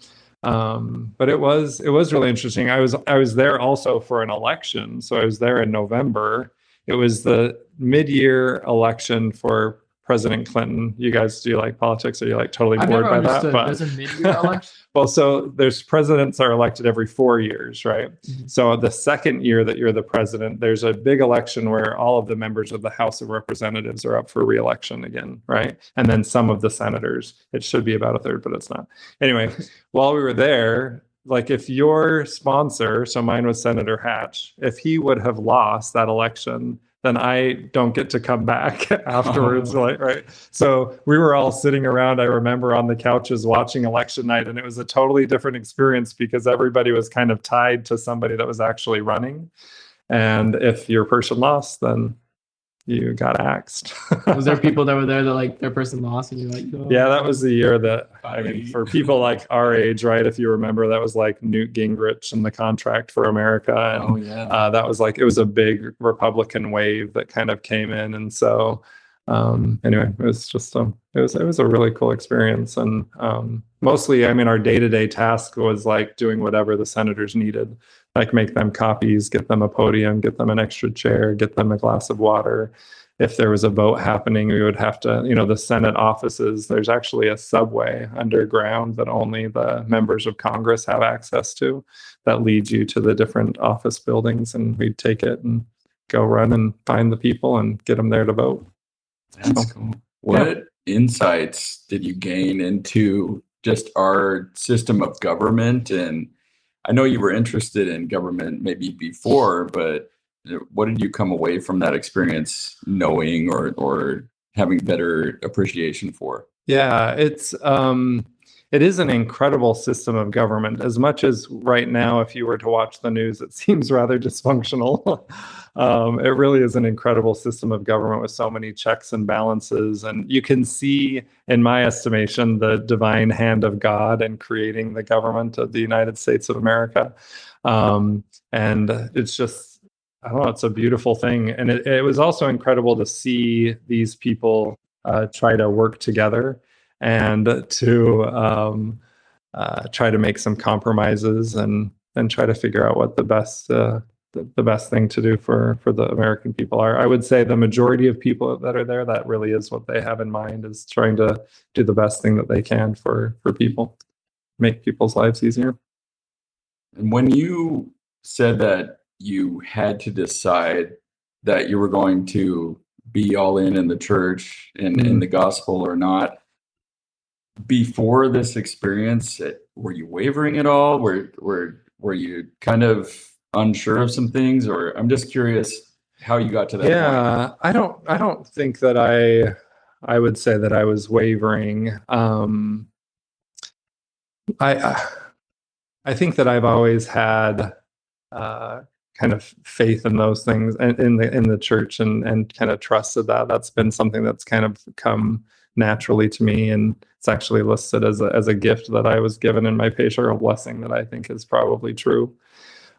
Um, but it was it was really interesting. I was I was there also for an election, so I was there in November. It was the mid-year election for President Clinton. You guys do you like politics? Are you like totally I've bored by that? But There's a mid-year election. well, so there's presidents are elected every four years, right? Mhm. So the second year that you're the president, there's a big election where all of the members of the House of Representatives are up for reelection again, right? And then some of the senators. It should be about a third, but it's not. Anyway, while we were there, like if your sponsor, so mine was Senator Hatch, if he would have lost that election, then I don't get to come back afterwards, Oh. like right. So we were all sitting around, I remember on the couches watching election night, and it was a totally different experience because everybody was kind of tied to somebody that was actually running. And if your person lost, then you got axed. Was there people that were there that like their person lost and you're like, oh. Yeah, that was the year that I mean, for people like our age, right? If you remember, that was like Newt Gingrich and the Contract for America, and Oh yeah. uh, that was like it was a big Republican wave that kind of came in, and so um, anyway, it was just a it was it was a really cool experience, and um, mostly, I mean, our day to day task was like doing whatever the senators needed, like make them copies, get them a podium, get them an extra chair, get them a glass of water. If there was a vote happening, we would have to, you know, the Senate offices. There's actually a subway underground that only the members of Congress have access to that leads you to the different office buildings and we'd take it and go run and find the people and get them there to vote That's cool. What insights did you gain into just our system of government? And I know you were interested in government maybe before, but what did you come away from that experience knowing or or having better appreciation for? yeah it's um it is an incredible system of government. As much as right now if you were to watch the news it seems rather dysfunctional. Um, it really is an incredible system of government with so many checks and balances. And you can see in my estimation the divine hand of god in creating the government of the united states of america. Um, and it's just I don't know, it's a beautiful thing. And it, it was also incredible to see these people uh, try to work together and to um, uh, try to make some compromises and and try to figure out what the best uh, the, the best thing to do for for the American people are. I would say the majority of people that are there, that really is what they have in mind is trying to do the best thing that they can for for people, make people's lives easier. And when you said that you had to decide that you were going to be all in in the church and in Mhm. the gospel or not, before this experience, eh, were you wavering at all? Were were were you kind of unsure of some things, or I'm just curious how you got to that point. yeah i don't i don't think that i i would say that i was wavering um i i, I think that i've always had uh kind of faith in those things and in the in the church and and kind of trusted that that's been something that's kind of come naturally to me and it's actually listed as a, as a gift that i was given in my patriarchal blessing that i think is probably true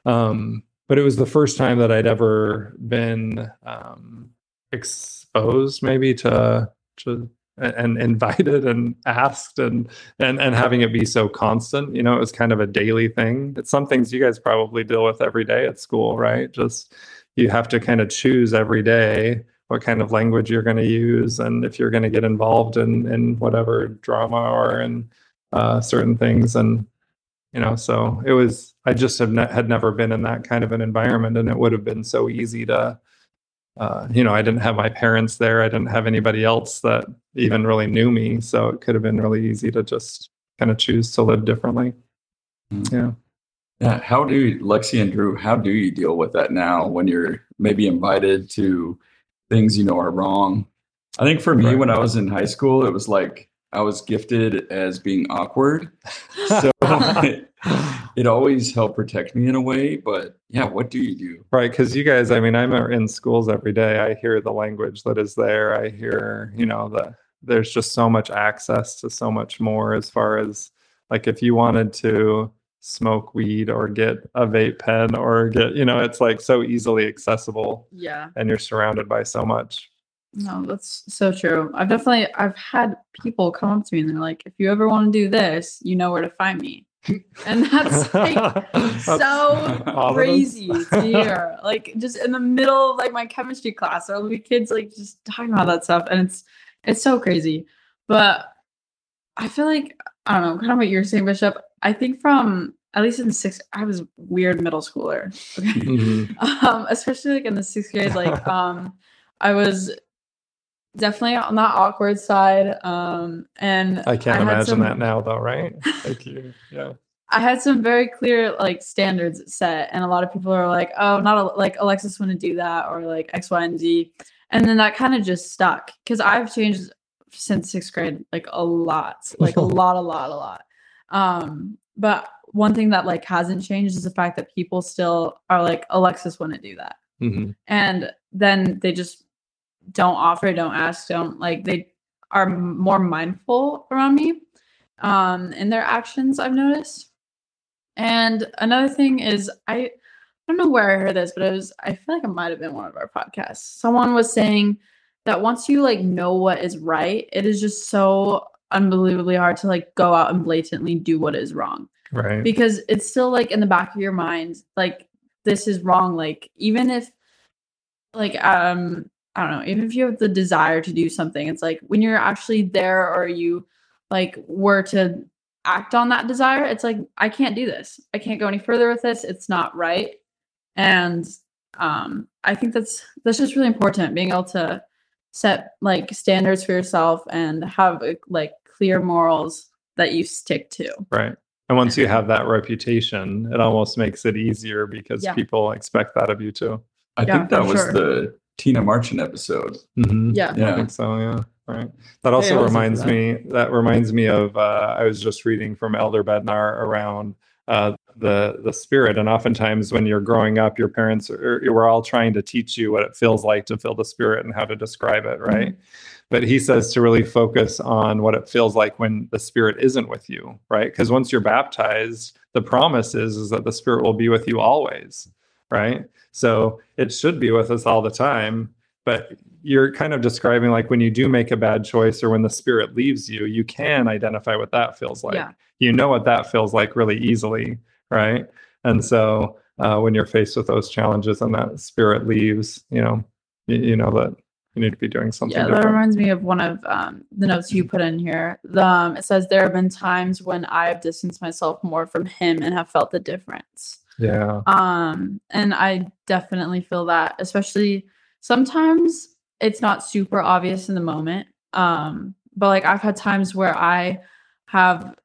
um but it was the first time that I'd ever been um, exposed, maybe to to and invited and asked and and and having it be so constant. You know, it was kind of a daily thing. It's some things you guys probably deal with every day at school, right? Just you have to kind of choose every day what kind of language you're going to use and if you're going to get involved in in whatever drama or in uh, certain things and you know so it was i just have ne- had never been in that kind of an environment and it would have been so easy to uh, you know i didn't have my parents there i didn't have anybody else that even really knew me so it could have been really easy to just kind of choose to live differently Mm. yeah Yeah, how do Lexi and Drew? How do you deal with that now when you're maybe invited to things you know are wrong? I think for me, Right. when I was in high school, it was like I was gifted as being awkward, so it, it always helped protect me in a way. But yeah, what do you do? Right, because you guys, I mean, I'm in schools every day. I hear the language that is there. I hear, you know, the there's just so much access to so much more as far as like if you wanted to smoke weed or get a vape pen or get, you know, it's like so easily accessible Yeah. and you're surrounded by so much. No, that's so true. I've definitely I've had people come up to me and they're like, if you ever want to do this, you know where to find me. And that's like so crazy to hear. Like just in the middle of like my chemistry class, there'll be kids like just talking about that stuff. And it's It's so crazy. But I feel like I don't know, kind of what you're saying, Bishop. I think from at least in sixth, I was weird middle schooler. Okay. Mhm. um, especially like in the sixth grade, like um, I was definitely on that awkward side. Um, and I can't had imagine some- that now, though, right? Thank you, yeah. I had some very clear like standards set, and a lot of people are like, "Oh, not a, like Alexis wouldn't do that," or like X, Y, and Z, and then that kind of just stuck because I've changed since sixth grade, like a lot, like a lot, a lot, a lot. Um, but one thing that like hasn't changed is the fact that people still are like, Alexis wouldn't do that, Mhm. and then they just don't offer, don't ask, don't like they are more mindful around me um in their actions I've noticed. And another thing is I I don't know where I heard this, but it was I feel like it might have been one of our podcasts. Someone was saying that once you like know what is right, it is just so unbelievably hard to like go out and blatantly do what is wrong Right. because it's still like in the back of your mind like this is wrong like even if like um i don't know even if you have the desire to do something it's like when you're actually there or you like were to act on that desire it's like i can't do this i can't go any further with this it's not right and um i think that's that's just really important being able to set like standards for yourself and have like clear morals that you stick to Right. And once you have that reputation, it almost makes it easier because Yeah. people expect that of you too. I Yeah, think that was sure. the Tina Marchand episode. Mhm. yeah I Yeah. think so. Yeah. Right. That also I'll listen to reminds that. me. That reminds me of. Uh, I was just reading from Elder Bednar around uh, the the spirit, and oftentimes when you're growing up, your parents are, we're all trying to teach you what it feels like to feel the spirit and how to describe it, right? But he says to really focus on what it feels like when the spirit isn't with you, right? Because once you're baptized, the promise is is that the spirit will be with you always, right? So it should be with us all the time but you're kind of describing like when you do make a bad choice or when the spirit leaves you you can identify what that feels like Yeah. you know what that feels like really easily right and so uh, when you're faced with those challenges and that spirit leaves you know you, you know that you need to be doing something Yeah, that different reminds me of one of um, the notes you put in here. The, um, it says there have been times when I have distanced myself more from him and have felt the difference. yeah Um, and I definitely feel that, especially sometimes it's not super obvious in the moment. Um, but like I've had times where I have,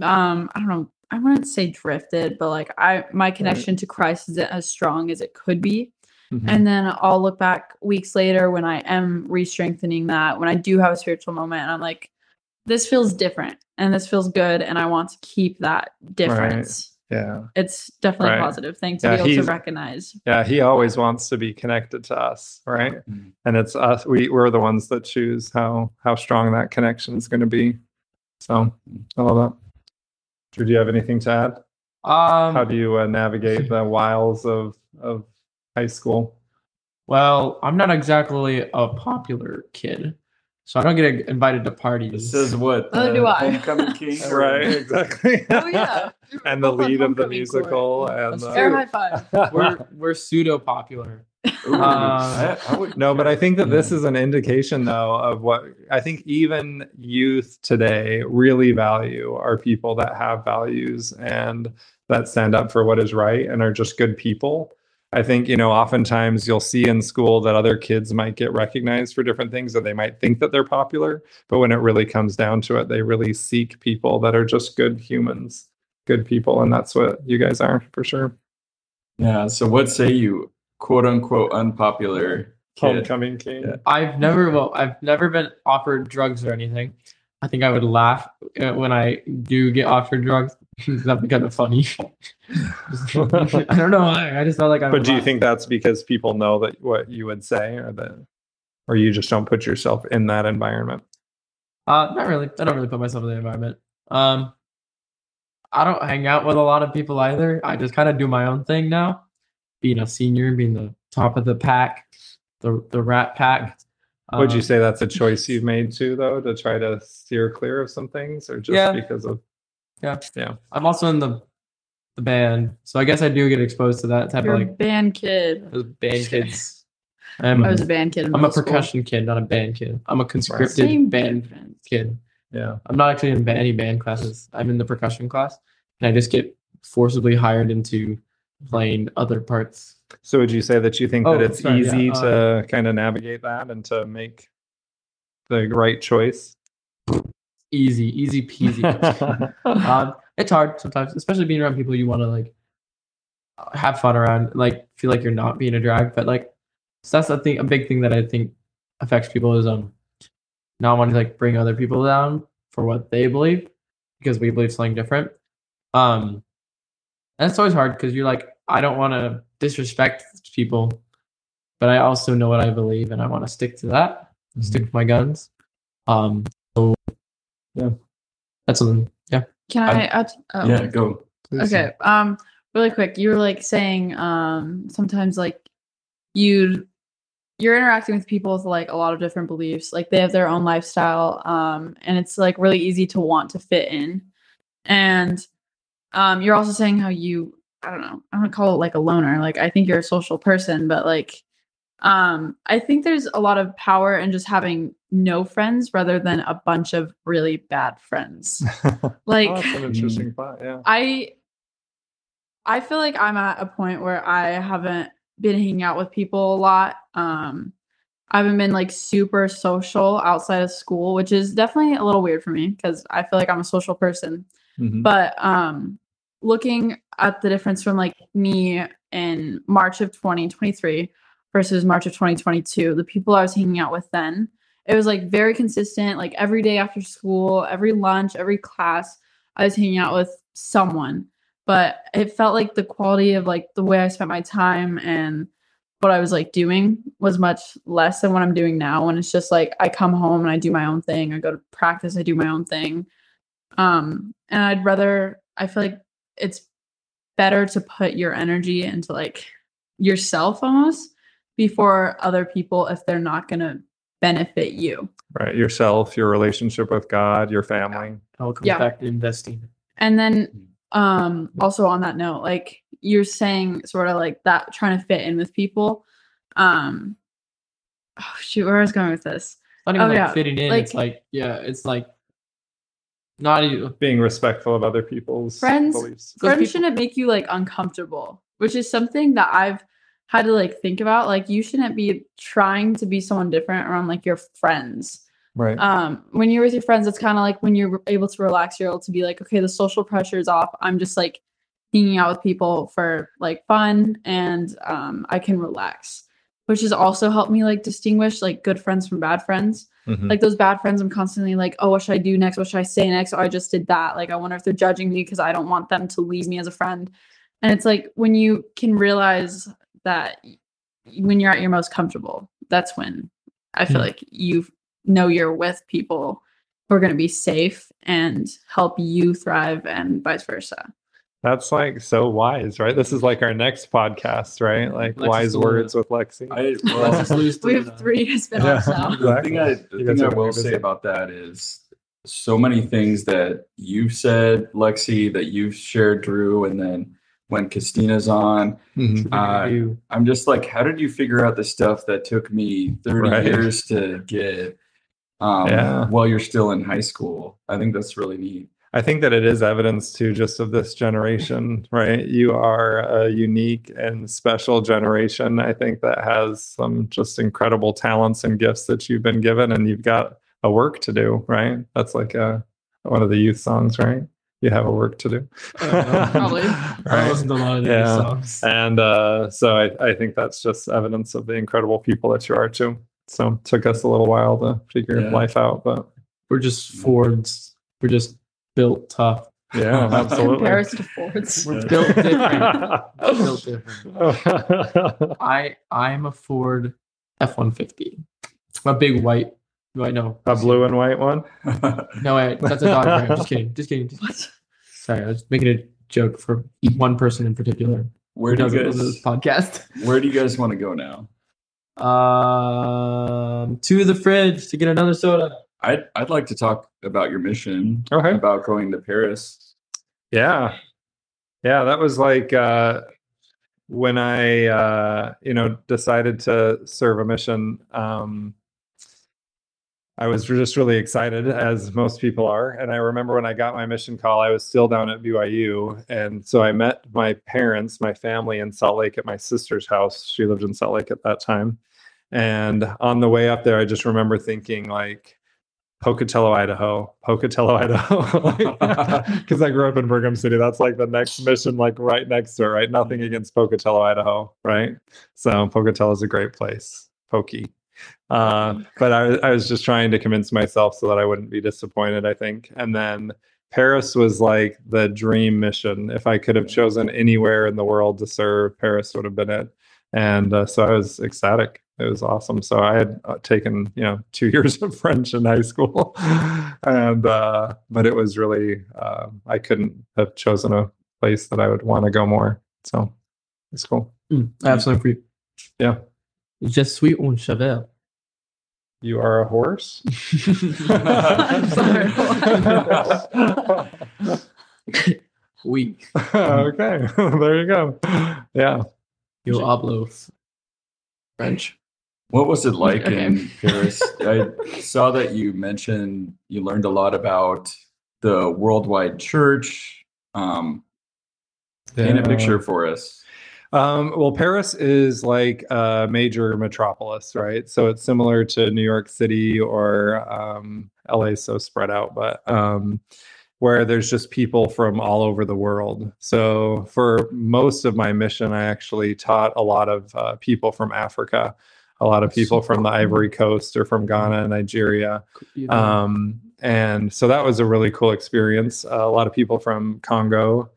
um, I don't know, I wouldn't say drifted, but like I my connection to Christ isn't as strong as it could be. Mhm. And then I'll look back weeks later when I am re-strengthening that, when I do have a spiritual moment, and I'm like, this feels different and this feels good, and I want to keep that difference. yeah It's definitely Right. a positive thing to Yeah, be able to recognize. yeah he always wants to be connected to us right Mhm. and it's us we, we're the ones that choose how how strong that connection is going to be so i love that Drew, do you have anything to add Um, how do you uh, navigate the wiles of of high school well, I'm not exactly a popular kid, so I don't get invited to parties. This is what Neither the do I. homecoming king. right exactly Oh yeah, and the Both on lead of the musical court. and That's the- Air high five. we're we're pseudo popular. Ooh, Uh, I, I would No, but I think that this is an indication, though, of what I think even youth today really value are people that have values and that stand up for what is right and are just good people. I think, you know, oftentimes you'll see in school that other kids might get recognized for different things or they might think that they're popular. But when it really comes down to it, they really seek people that are just good humans, good people. And that's what you guys are for sure. Yeah. So what say you, quote unquote, unpopular kid? Homecoming king. Yeah. I've never well, I've never been offered drugs or anything. I think I would laugh uh, when I do get offered drugs. Be kind of funny. I don't know why. I just felt like I. But do you think that's because people know that what you would say, or that, or you just don't put yourself in that environment? Uh, not really. I don't really put myself in the environment. Um, I don't hang out with a lot of people either. I just kind of do my own thing now. Being a senior, being the top of the pack, the the rat pack. Would you Um, say that's a choice you've made too, though, to try to steer clear of some things, or just Yeah. because of? Yeah. Yeah. I'm also in the the band, so I guess I do get exposed to that type You're of a like band kid. those band kids. I'm, I was a band kid. In I'm a middle school. percussion kid, not a band kid. I'm a conscripted Same band difference. kid. Yeah. I'm not actually in ba- any band classes. I'm in the percussion class, and I just get forcibly hired into playing other parts. So would you say that you think Oh, that it's sorry, yeah, easy uh, to kind of navigate that and to make the right choice? Easy, easy peasy. um, it's hard sometimes, especially being around people you want to like have fun around, like feel like you're not being a drag. But like, so that's a thing, a big thing that I think affects people is um not wanting to like bring other people down for what they believe because we believe something different. Um, and it's always hard because you're like, I don't want to disrespect people, but I also know what I believe and I want to stick to that, stick to my guns. Um, so yeah, that's something. Yeah. Can I? add oh. Yeah, go. Okay. Um, really quick, you were like saying um sometimes like you you're interacting with people with like a lot of different beliefs. Like they have their own lifestyle. Um, and it's like really easy to want to fit in. And um, you're also saying how you I don't know, I don't call it like a loner. Like I think you're a social person, but like um I think there's a lot of power in just having no friends rather than a bunch of really bad friends. Like Oh, that's an interesting thought. Yeah. I I feel like I'm at a point where I haven't been hanging out with people a lot. Um I haven't been like super social outside of school, which is definitely a little weird for me because I feel like I'm a social person. Mhm. But um looking at the difference from like me in March of 2023 versus March of 2022, the people I was hanging out with then, it was like very consistent, like every day after school, every lunch, every class, I was hanging out with someone. But it felt like the quality of like the way I spent my time and what I was like doing was much less than what I'm doing now. When it's just like I come home and I do my own thing. I go to practice, I do my own thing. Um, and I'd rather I feel like it's better to put your energy into like yourself almost before other people if they're not gonna benefit you. Right. Yourself, your relationship with God, your family. It all comes Yeah. back to investing. And then um also on that note, like you're saying sort of like that trying to fit in with people. Um oh shoot, where I was going with this. It's not even Oh, like yeah, fitting in. like- it's like yeah, it's like not even Being respectful of other people's Friends- beliefs. Friends people- shouldn't make you like uncomfortable, which is something that I've had to like think about. Like you shouldn't be trying to be someone different around like your friends. Right. um when you're with your friends it's kind of like when you're able to relax you're able to be like okay the social pressure is off i'm just like hanging out with people for like fun and um i can relax which has also helped me like distinguish like good friends from bad friends Mhm. like those bad friends i'm constantly like oh what should i do next what should i say next oh i just did that like i wonder if they're judging me because i don't want them to leave me as a friend and it's like when you can realize that when you're at your most comfortable that's when i feel Hmm. like you know you're with people who are going to be safe and help you thrive and vice versa That's like so wise, right? This is like our next podcast, right? Like Lexi wise Stone. words with Lexi. I, well, we have three spin-offs Yeah. now the thing I, You the thing I will busy. say about that is so many things that you've said, Lexi, that you've shared, Drew, and then when Christina's on, Mhm. uh, I'm just like, how did you figure out the stuff that took me 30 Right. years to get um, Yeah. while you're still in high school? I think that's really neat. I think that it is evidence too, just of this generation, right? You are a unique and special generation. I think that has some just incredible talents and gifts that you've been given, and you've got a work to do, right? That's like a one of the youth songs, right? You have a work to do. Uh, Probably. I right. listened to a lot of these Yeah. songs. And uh, so I, I think that's just evidence of the incredible people that you are too. So it took us a little while to figure Yeah. life out, but We're just Fords. We're just built tough. yeah, absolutely. compare us to fords We're built different. built different. I I'm a Ford F one fifty. A big white. Wait, no. a blue and white one. No, wait, that's a dog brand. Just kidding. Just kidding. Just- Sorry, I was making a joke for one person in particular. where do you doesn't listen to this guys podcast? where do you guys want to go now? Um, to the fridge to get another soda. I'd I'd like to talk about your mission Okay. about going to Paris. Yeah. Yeah, that was like uh when I, uh, you know, decided to serve a mission, um, I was just really excited, as most people are. And I remember when I got my mission call, I was still down at BYU. And so I met my parents, my family in Salt Lake at my sister's house. She lived in Salt Lake at that time. And on the way up there, I just remember thinking, like, Pocatello, Idaho, Pocatello, Idaho. Because I grew up in Brigham City. That's like the next mission, like right next to it, right? Nothing against Pocatello, Idaho, right? So Pocatello is a great place. Pokey. Uh, but I, I was just trying to convince myself so that I wouldn't be disappointed, I think. And then Paris was like the dream mission. If I could have chosen anywhere in the world to serve, Paris would have been it. And uh, so I was ecstatic. It was awesome. So I had uh, taken, you know, two years of French in high school, and uh, but it was really uh, I couldn't have chosen a place that I would want to go more. So it's cool. Mm, I have something for you. Yeah. Je suis un cheval. You are a horse. Oui. okay, there you go. Yeah. Yo hablo f- French. What was it like Okay. in Paris? I saw that you mentioned you learned a lot about the worldwide church. Um, paint a picture for us. Um, well, Paris is like a major metropolis, right? So it's similar to New York City or um, LA, is so spread out, but um, where there's just people from all over the world. So for most of my mission, I actually taught a lot of uh, people from Africa, a lot of people from the Ivory Coast or from Ghana and Nigeria. Um, and so that was a really cool experience. Uh, a lot of people from Congo,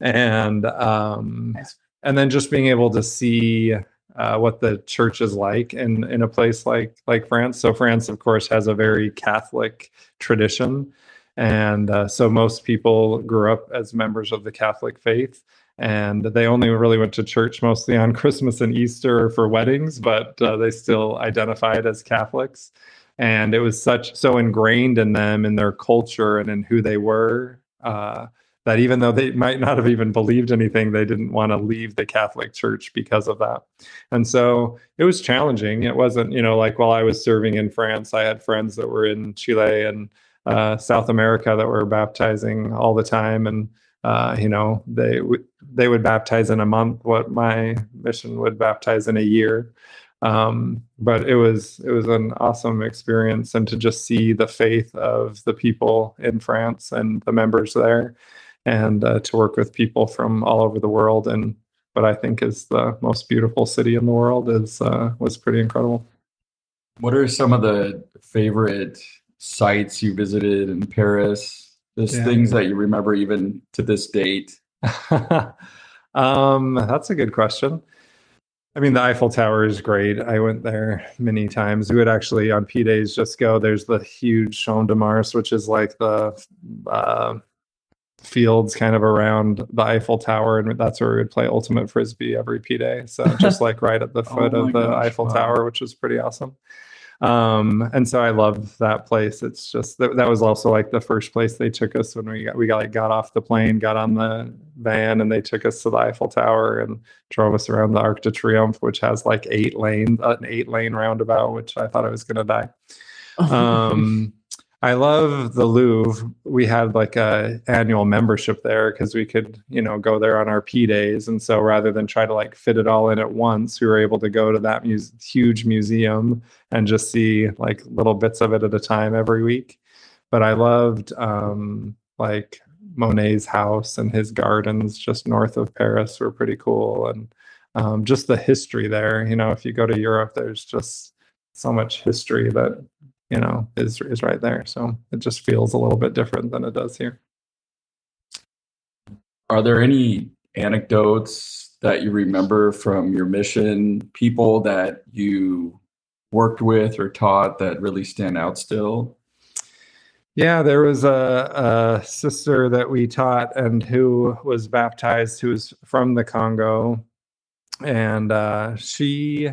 and um, and then just being able to see uh, what the church is like in in a place like like France. So France, of course, has a very Catholic tradition, and uh, so most people grew up as members of the Catholic faith. And they only really went to church mostly on Christmas and Easter for weddings, but uh, they still identified as Catholics and it was such so ingrained in them in their culture and in who they were uh, that even though they might not have even believed anything they didn't want to leave the catholic church because of that. And so it was challenging. It wasn't you know like while i was serving in france i had friends that were in chile and uh, south america that were baptizing all the time. And uh, you know they would they would baptize in a month what my mission would baptize in a year. Um, but it was it was an awesome experience and to just see the faith of the people in france and the members there and uh, to work with people from all over the world and what i think is the most beautiful city in the world is uh, was pretty incredible What are some of the favorite sites you visited in Paris? Just Yeah. things that you remember even to this date. um, that's a good question. I mean, the Eiffel Tower is great. I went there many times. We would actually on P days just go. There's the huge Champ de Mars, which is like the uh, fields kind of around the Eiffel Tower, and that's where we would play ultimate frisbee every P day. So just like right at the foot Oh of the gosh, Eiffel wow. Tower, which was pretty awesome. Um, and so I love that place. It's just that, that was also like the first place they took us when we got we got like got off the plane, got on the van, and they took us to the Eiffel Tower and drove us around the Arc de Triomphe, which has like eight lanes, an eight lane roundabout, which I thought I was gonna die. Um, I love the Louvre. We had like a annual membership there because we could, you know, go there on our P days. And so rather than try to like fit it all in at once, we were able to go to that muse- huge museum and just see like little bits of it at a time every week. But I loved um, like Monet's house and his gardens just north of Paris were pretty cool. And um, just the history there, you know, if you go to Europe, there's just so much history that you know is is right there. So it just feels a little bit different than it does here. Are there any anecdotes that you remember from your mission, people that you worked with or taught that really stand out still? yeah there was a, a sister that we taught and who was baptized who was from the congo. And uh, she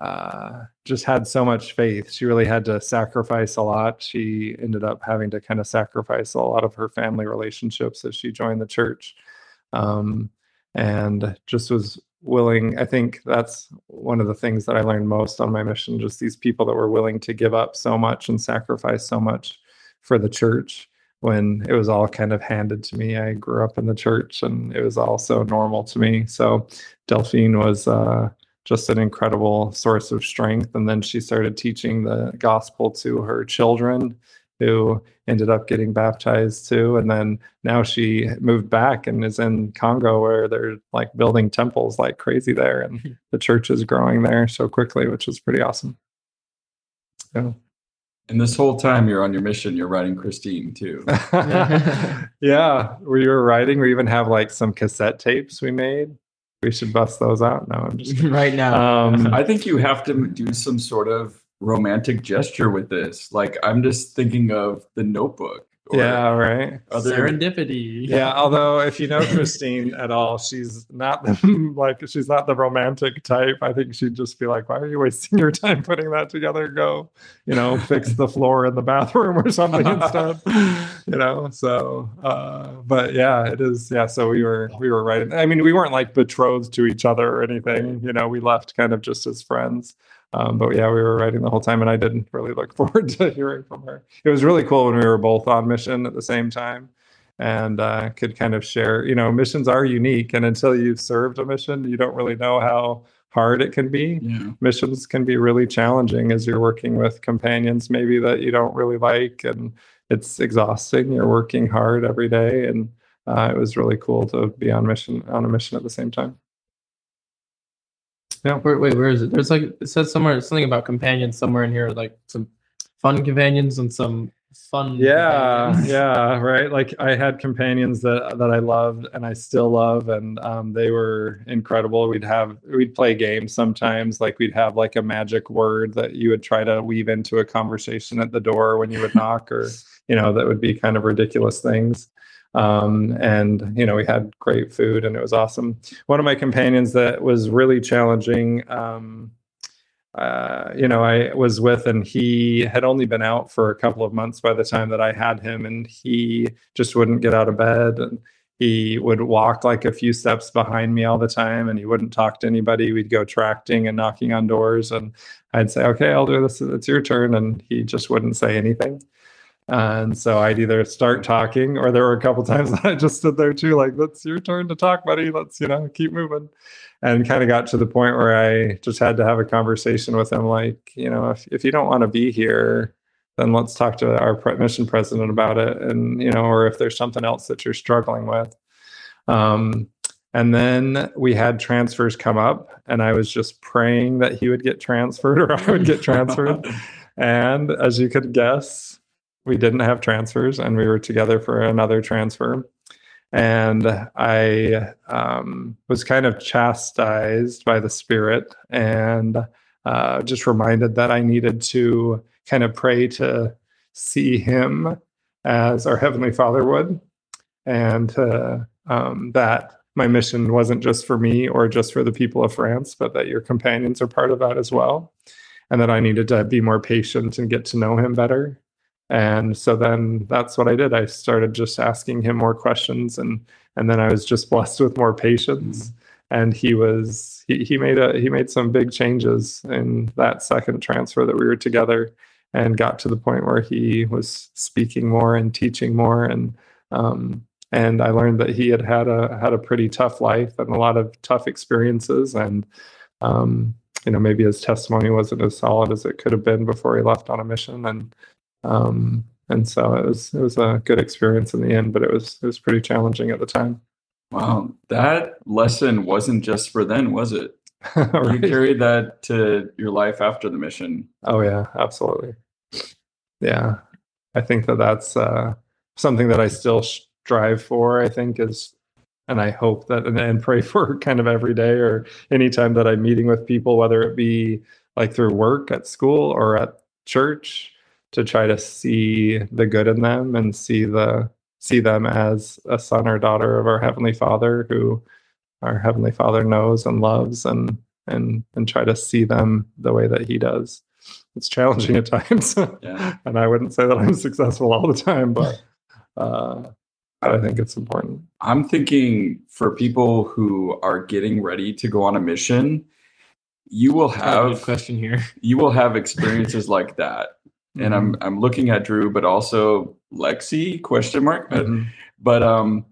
uh, just had so much faith she really had to sacrifice a lot she ended up having to kind of sacrifice a lot of her family relationships as she joined the church um, and just was willing. I think that's one of the things that I learned most on my mission. Just these people that were willing to give up so much and sacrifice so much for the church when it was all kind of handed to me. I grew up in the church and it was all so normal to me. So Delphine was uh, just an incredible source of strength. And then she started teaching the gospel to her children who ended up getting baptized too. And then now she moved back and is in Congo where they're like building temples like crazy there. And the church is growing there so quickly, which is pretty awesome. Yeah. And this whole time you're on your mission, you're writing Christine too. yeah, we were writing. We even have like some cassette tapes we made. We should bust those out. No, I'm just kidding. right now. Um, I think you have to do some sort of romantic gesture with this. Like I'm just thinking of the Notebook. Or yeah, right. Other, Serendipity. Yeah, although if you know Christine at all, she's not the, like she's not the romantic type. I think she'd just be like, "Why are you wasting your time putting that together? Go, you know, fix the floor in the bathroom or something instead." You know, so uh, but yeah, it is. Yeah, so we were we were writing. I mean, we weren't like betrothed to each other or anything. You know, we left kind of just as friends. Um, but yeah, we were writing the whole time, and I didn't really look forward to hearing from her. It was really cool when we were both on mission at the same time, and uh, could kind of share. You know, missions are unique, and until you've served a mission, you don't really know how hard it can be. Yeah. Missions can be really challenging as you're working with companions, maybe that you don't really like, and it's exhausting. You're working hard every day, and uh, it was really cool to be on mission on a mission at the same time. Wait, wait, where is it? There's like it says somewhere something about companions somewhere in here, like some fun companions and some fun. yeah companions. yeah right like i had companions that that i loved and i still love and um, they were incredible we'd have we'd play games sometimes like we'd have like a magic word that you would try to weave into a conversation at the door when you would knock or you know that would be kind of ridiculous things um, and you know we had great food and it was awesome one of my companions that was really challenging um, uh, you know, I was with, and he had only been out for a couple of months by the time that I had him, and he just wouldn't get out of bed. And he would walk like a few steps behind me all the time, and he wouldn't talk to anybody. We'd go tracting and knocking on doors, and I'd say, "Okay, I'll do this. It's your turn," and he just wouldn't say anything. And so I'd either start talking, or there were a couple times that I just stood there too, like, "That's your turn to talk, buddy. Let's, you know, keep moving." and kind of got to the point where I just had to have a conversation with him like, you know, if, if you don't want to be here, then let's talk to our mission president about it. And, you know, or if there's something else that you're struggling with. Um, and then we had transfers come up, and I was just praying that he would get transferred or I would get transferred. and as you could guess, we didn't have transfers, and we were together for another transfer. And I um, was kind of chastised by the Spirit and uh, just reminded that I needed to kind of pray to see Him as our Heavenly Father would, and uh, um, that my mission wasn't just for me or just for the people of France, but that your companions are part of that as well. And that I needed to be more patient and get to know Him better and so then that's what i did. I started just asking him more questions and and then i was just blessed with more patience. And he was he, he made a he made some big changes in that second transfer that we were together and got to the point where he was speaking more and teaching more. And um and i learned that he had had a had a pretty tough life and a lot of tough experiences. And um you know maybe his testimony wasn't as solid as it could have been before he left on a mission. And um, and so it was it was a good experience in the end, but it was it was pretty challenging at the time. Wow, that lesson wasn't just for then, was it? You carried that to your life after the mission. Oh yeah, absolutely. Yeah, I think that that's uh, something that I still strive for. I think is, and I hope that and, and pray for kind of every day or anytime that I'm meeting with people, whether it be like through work at school or at church, to try to see the good in them and see the see them as a son or daughter of our heavenly Father who our heavenly Father knows and loves and and and try to see them the way that he does it's challenging at times Yeah. and i wouldn't say that i'm successful all the time but uh I think it's important. I'm thinking for people who are getting ready to go on a mission, you will Have have question here. you will have experiences like that. And I'm Mm-hmm. I'm looking at Drew, but also Lexi question mark. But, Mhm. but um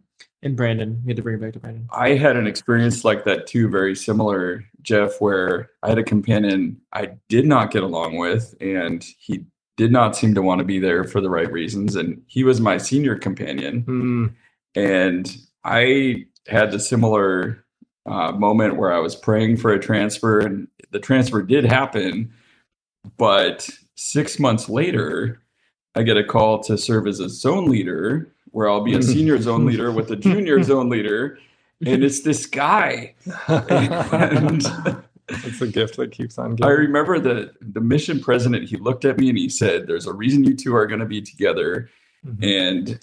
And Brandon, we had to bring it back to Brandon. I had an experience like that too, very similar, Jeff, where I had a companion I did not get along with, and he did not seem to want to be there for the right reasons. And he was my senior companion. Mm. And I had a similar uh, moment where I was praying for a transfer, and the transfer did happen. But six months later, I get a call to serve as a zone leader, where I'll be a senior zone leader with a junior zone leader. And it's this guy. And it's a gift that keeps on giving. I remember the the mission president. He looked at me and he said, "There's a reason you two are going to be together." Mhm. And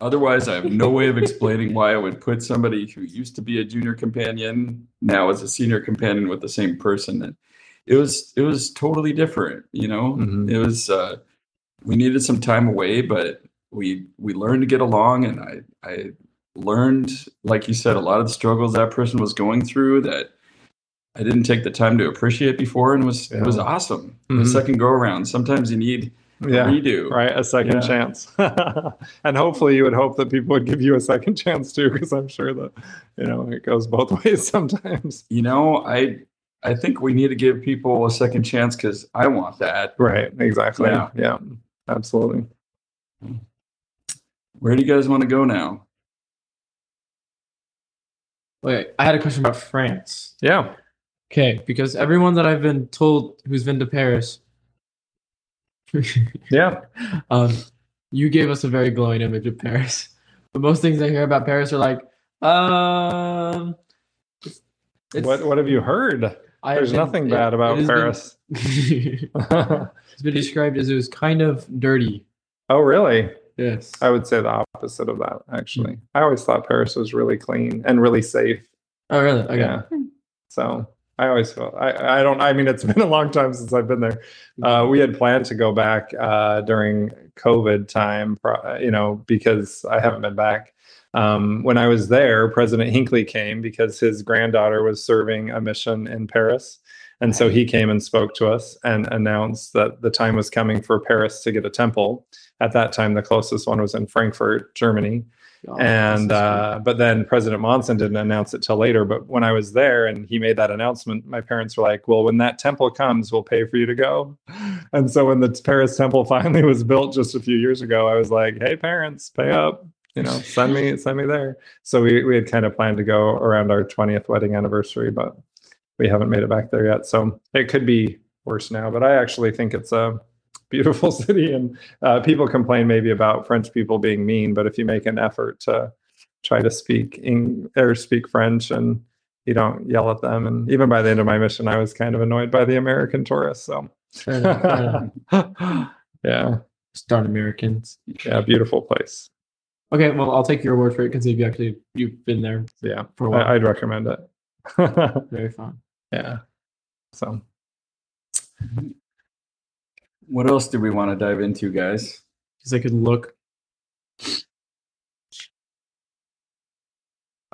otherwise, I have no way of explaining why I would put somebody who used to be a junior companion now as a senior companion with the same person. And it was it was totally different. You know, Mhm. it was uh, we needed some time away, but we we learned to get along, and I I learned, like you said, a lot of the struggles that person was going through that. I didn't take the time to appreciate before, and it was it was awesome. The Mhm. second go around. Sometimes you need Yeah. redo. Right, a second Yeah. chance, and hopefully you would hope that people would give you a second chance too, because I'm sure that you know it goes both ways sometimes. You know, I I think we need to give people a second chance because I want that. Right, exactly. Yeah. Yeah, absolutely. Where do you guys want to go now? Wait, I had a question about France. Yeah, Okay, because everyone that I've been told who's been to Paris, yeah. um, you gave us a very glowing image of Paris. But most things I hear about Paris are like, um, it's, it's- What what have you heard? I There's been- nothing it- bad about it has been- Paris. it's been described as it was kind of dirty. oh, really? Yes. I would say the opposite of that. Actually, I always thought Paris was really clean and really safe. Oh, really? Okay. Yeah. So I always felt I, I don't I mean it's been a long time since I've been there. Uh, we had planned to go back uh, during COVID time, you know, because I haven't been back. Um, when I was there, President Hinckley came because his granddaughter was serving a mission in Paris. And so he came and spoke to us and announced that the time was coming for Paris to get a temple. At that time, the closest one was in Frankfurt, Germany Oh, and uh, but then President Monson didn't announce it till later. But when I was there and he made that announcement, my parents were like, "Well, when that temple comes, we'll pay for you to go." And so when the Paris temple finally was built just a few years ago, I was like, "Hey, parents, pay up." You know, send me send me there. So we we had kind of planned to go around our 20th wedding anniversary, but we haven't made it back there yet. So it could be worse now. But I actually think it's a beautiful city and uh, people complain maybe about French people being mean, but if you make an effort to try to speak Eng- or speak French and you don't yell at them, and even by the end of my mission, I was kind of annoyed by the American tourists. So, fair enough, fair yeah, Start Americans. yeah, beautiful place. Okay, well, I'll take your word for it because you actually you've been there Yeah, for a while. I, I'd recommend it. Very fun. yeah, so What else do we want to dive into, guys? Because I could look.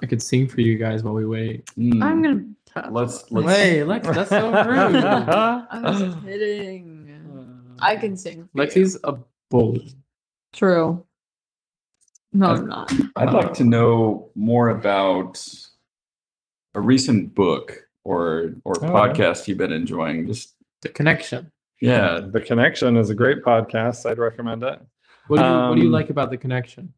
I could sing for you guys while we wait. Hmm, I'm gonna. Touch. let's let's Hey, Lex, that's so rude. I was kidding. I can sing. for you. Lexi's a bully. True. No, I'm not. I'd like to know more about a recent book or or Oh, yeah. podcast you've been enjoying. Just The connection. yeah, the connection is a great podcast. I'd recommend it. What do you What do you Um, like about the connection?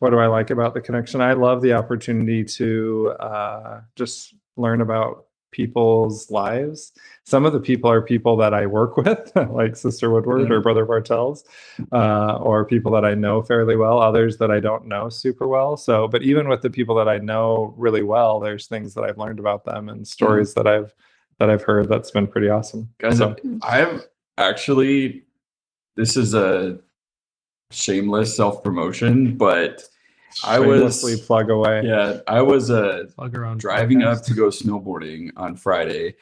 what do I like about the connection? I love the opportunity to uh, just learn about people's lives. Some of the people are people that I work with, like Sister Woodward or Brother Bartels, uh, or people that I know fairly well. Others that I don't know super well. So, but even with the people that I know really well, there's things that I've learned about them and stories that I've that I've heard that's been pretty awesome. guys. So, I've actually this is a shameless self promotion, but I was- shamelessly plug away. yeah, I was uh, Plug around driving up to go snowboarding on Friday,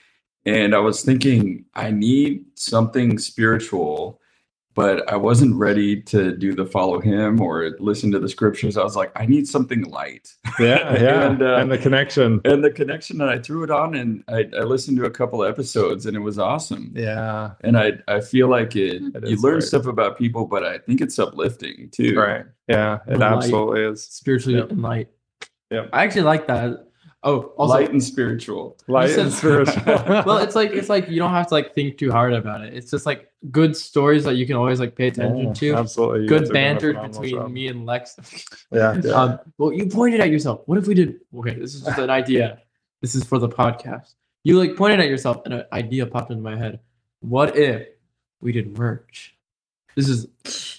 and I was thinking I need something spiritual, but I wasn't ready to do the follow him or listen to the scriptures. I was like, I need something light. Yeah, yeah, And, and, uh, the connection. And the connection And I threw it on and I, I listened to a couple episodes and it was awesome. Yeah, And I, I feel like it, It you learn great. stuff about people, but I think it's uplifting too. right. Yeah, it Light. absolutely is. Spiritually Yep. and light. Yep. I actually like that. Oh, also, Light and spiritual. Light said- and spiritual. well, it's like it's like you don't have to like think too hard about it. It's just like good stories that you can always like pay attention Yeah, to. Absolutely. You Good are doing a banter between job. me and Lex. Yeah. yeah. Um, well, you pointed at yourself. What if we did? Okay, this is just an idea. This is for the podcast. You like pointed at yourself, and an idea popped into my head. What if we did merch? This is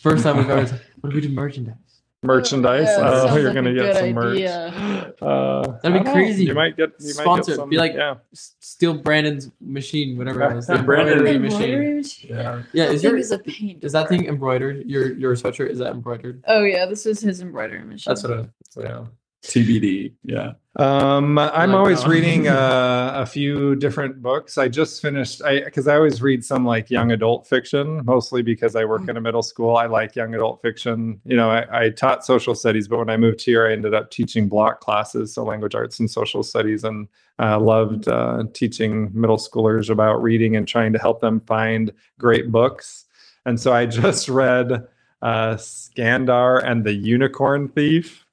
first time we've ever. What if we did merchandise? Merchandise. Yeah, oh, sounds you're like gonna get good some merch. idea. Uh, That'd be I know. crazy. You might get you Sponsor, might get some, be like- yeah. Steal Brandon's machine, whatever it is. The Yeah, Brandon- embroidery Embroidery machine. machine? Yeah. Yeah, That is thing your is a pain. is that thing embroidered? Your your sweatshirt is that embroidered? Oh yeah, this is his embroidery machine. That's what I. Yeah. TBD. Yeah. Um, I'm like always reading uh, a few different books. I just finished, I because I always read some like young adult fiction, mostly because I work in a middle school. I like young adult fiction. You know, I, I taught social studies, but when I moved here, I ended up teaching block classes, so language arts and social studies, and uh, loved uh, teaching middle schoolers about reading and trying to help them find great books. And so I just read uh, Skandar and the Unicorn Thief.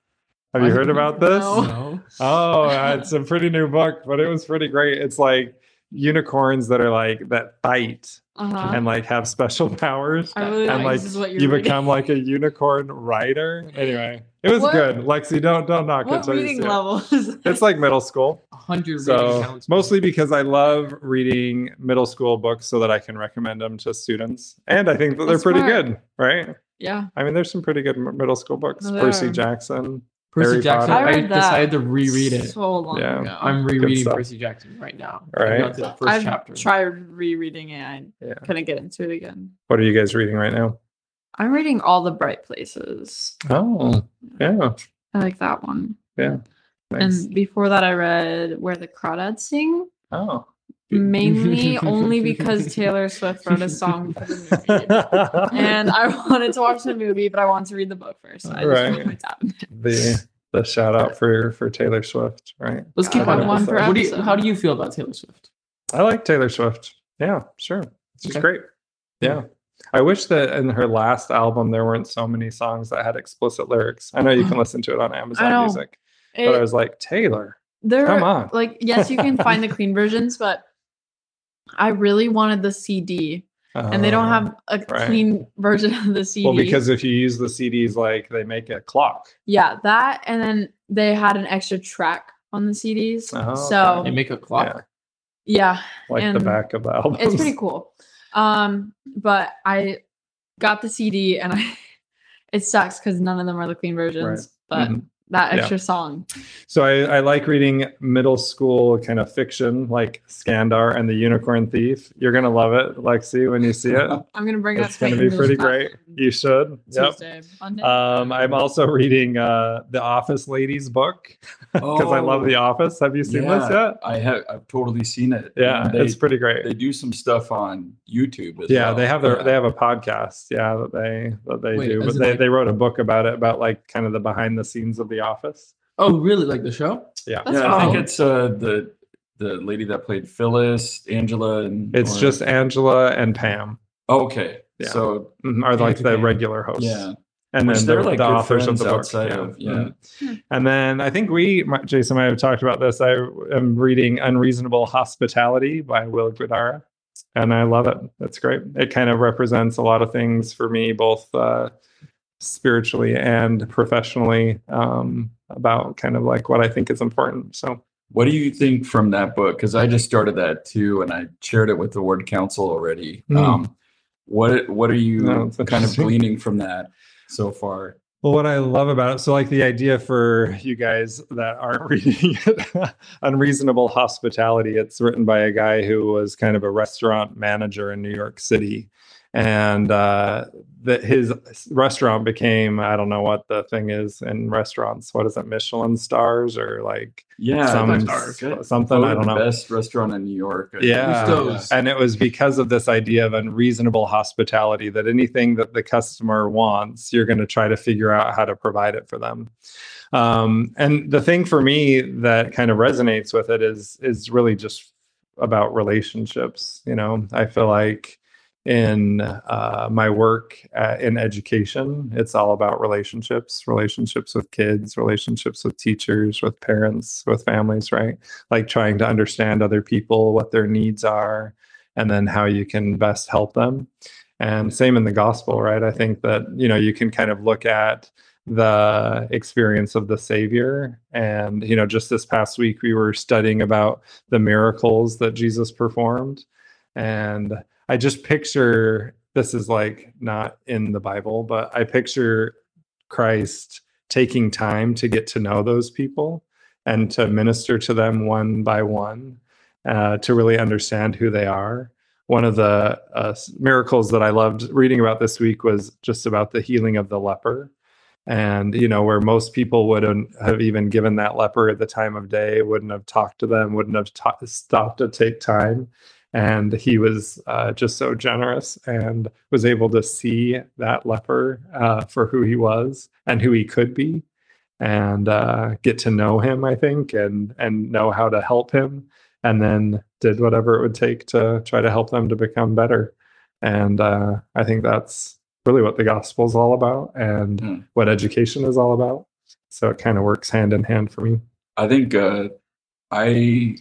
Have you I- heard about this? No. No. Oh, it's a pretty new book, but it was pretty great. It's like unicorns that are like that fight Uh-huh. and like have special powers. I really and like like this is what you're you reading. become like a unicorn rider. Anyway, it was What- good. Lexi, don't don't knock it. what till reading see it. level is It's like middle school. Hundred So counts. mostly because I love reading middle school books so that I can recommend them to students. And I think that they're That's pretty smart. good, right? yeah. I mean, there's some pretty good middle school books. There Percy are. Jackson. Percy Harry Jackson. Potter. I, I that decided to reread it. So long Yeah. ago. I'm rereading stuff. Percy Jackson right now. All I right. got to the first I've chapter. tried rereading it. I Yeah. couldn't get into it again. What are you guys reading right now? I'm reading All the Bright Places. Oh, yeah. I like that one. Nice. And before that, I read Where the Crawdads Sing, oh. Mainly only because Taylor Swift wrote a song for the movie. And I wanted to watch the movie, but I wanted to read the book first. So I Right. went the the shout out for for Taylor Swift, right? Let's keep on one that. per What do you, how do you feel about Taylor Swift? I like Taylor Swift. Yeah, sure. She's Okay. great. Yeah. I wish that in her last album there weren't so many songs that had explicit lyrics. I know you can listen to it on Amazon know. Music, but I It- was like, Taylor, there come on. like yes you can find the clean versions but i really wanted the cd and they don't Oh. have a right. clean version of the cd Well, because if you use the CDs, like they make a clock. yeah that and then they had an extra track on the cds Oh, so They make a clock. Yeah, yeah like the back of the album. it's pretty cool um but i got the cd and i it sucks because none of them are the clean versions but Mhm. That Yeah. extra song So I, I like reading middle school kind of fiction, like Skandar and the Unicorn Thief. You're gonna love it, Lexi, when you see it. i'm gonna bring it up. It's gonna be pretty great. You should. Yep. Tuesday, Monday. Um, I'm also reading uh, the Office Ladies book because I love The Office. Have you seen this Oh, yet? I have. I've totally seen it. Yeah, they, it's pretty great. They do some stuff on YouTube. As yeah, well. they have their Yeah. they have a podcast. Yeah, that they that they Wait, do. But they, like- they wrote a book about it about like kind of the behind the scenes of The Office. Oh, really? Like the show? Yeah, That's yeah, I think it's uh, the the lady that played Phyllis, Angela, and it's or- just Angela and Pam oh, okay. Yeah. So mhm, are like the Okay. regular hosts. yeah, and Which then they're they're like the authors of the friends book. outside of- yeah. Mhm. Hmm. And then I think we, Jason, might have talked about this. I am reading Unreasonable Hospitality by Will Guidara, and I love it. It's great. It kind of represents a lot of things for me, both uh, spiritually and professionally, um, about kind of like what I think is important. So what do you think from that book? Because I just started that too, and I shared it with the Ward Council already. Hmm. Um, what what are you No, kind of gleaning from that so far? Well, what I love about it, so like the idea for you guys that aren't reading it, Unreasonable Hospitality, it's written by a guy who was kind of a restaurant manager in New York City. And uh, that his restaurant became I don't know what the thing is in restaurants. What is it, Michelin stars or like Yeah, some that's good. something? I don't the know. Best restaurant in New York. Yeah. And it was because of this idea of unreasonable hospitality that anything that the customer wants, you're going to try to figure out how to provide it for them. Um, and the thing for me that kind of resonates with it is is really just about relationships. You know, I feel like in uh, my work uh, in education, it's all about relationships, relationships with kids, relationships with teachers, with parents, with families, right? like trying to understand other people, what their needs are, and then how you can best help them. And same in the gospel, right? I think that, you know, you can kind of look at the experience of the savior and you know just this past week we were studying about the miracles that jesus performed and i just picture this is like not in the bible but i picture christ taking time to get to know those people and to minister to them one by one uh, to really understand who they are. One of the uh, miracles that I loved reading about this week was just about the healing of the leper. And, you know, where most people wouldn't have even given that leper at the time of day, wouldn't have talked to them, wouldn't have ta- stopped to take time. And he was uh, just so generous and was able to see that leper uh, for who he was and who he could be and uh, get to know him, I think, and and know how to help him, and then did whatever it would take to try to help them to become better. And uh, I think that's really what the gospel is all about, and Hmm. what education is all about. So it kind of works hand in hand for me. I think uh, I,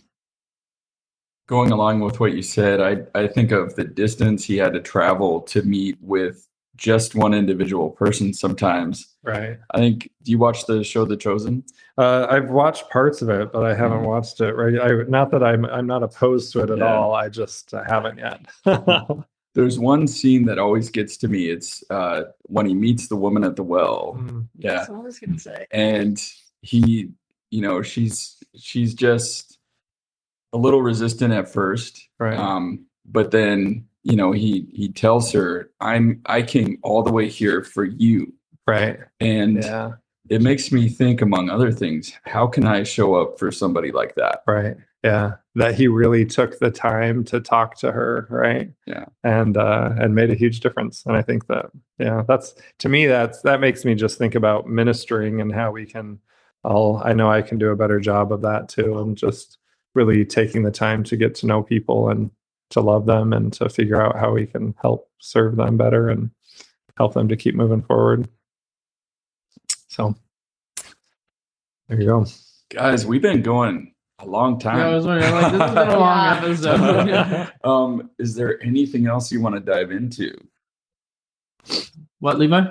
going along with what you said, I, I think of the distance he had to travel to meet with just one individual person sometimes. Right. I think, do you watch the show The Chosen? Uh, I've watched parts of it, but I haven't Mhm. watched it. Right. I, not that I'm I'm not opposed to it at Yeah. all. I just uh, haven't yet. There's one scene that always gets to me. It's uh, when he meets the woman at the well. Mm, Yeah. That's what I was gonna say. and he you know she's she's just a little resistant at first right. um but then you know he he tells her i'm i came all the way here for you right. and Yeah. it makes me think among other things how can i show up for somebody like that Right. Yeah. That he really took the time to talk to her, right? Yeah. And uh and made a huge difference. And I think that yeah, that's to me that's that makes me just think about ministering and how we can I'll I know I can do a better job of that too and just really taking the time to get to know people and to love them and to figure out how we can help serve them better and help them to keep moving forward. So there you go. guys we've been going a long time Yeah, I was wondering, like, this has been a long episode. um is there anything else you want to dive into what, Levi?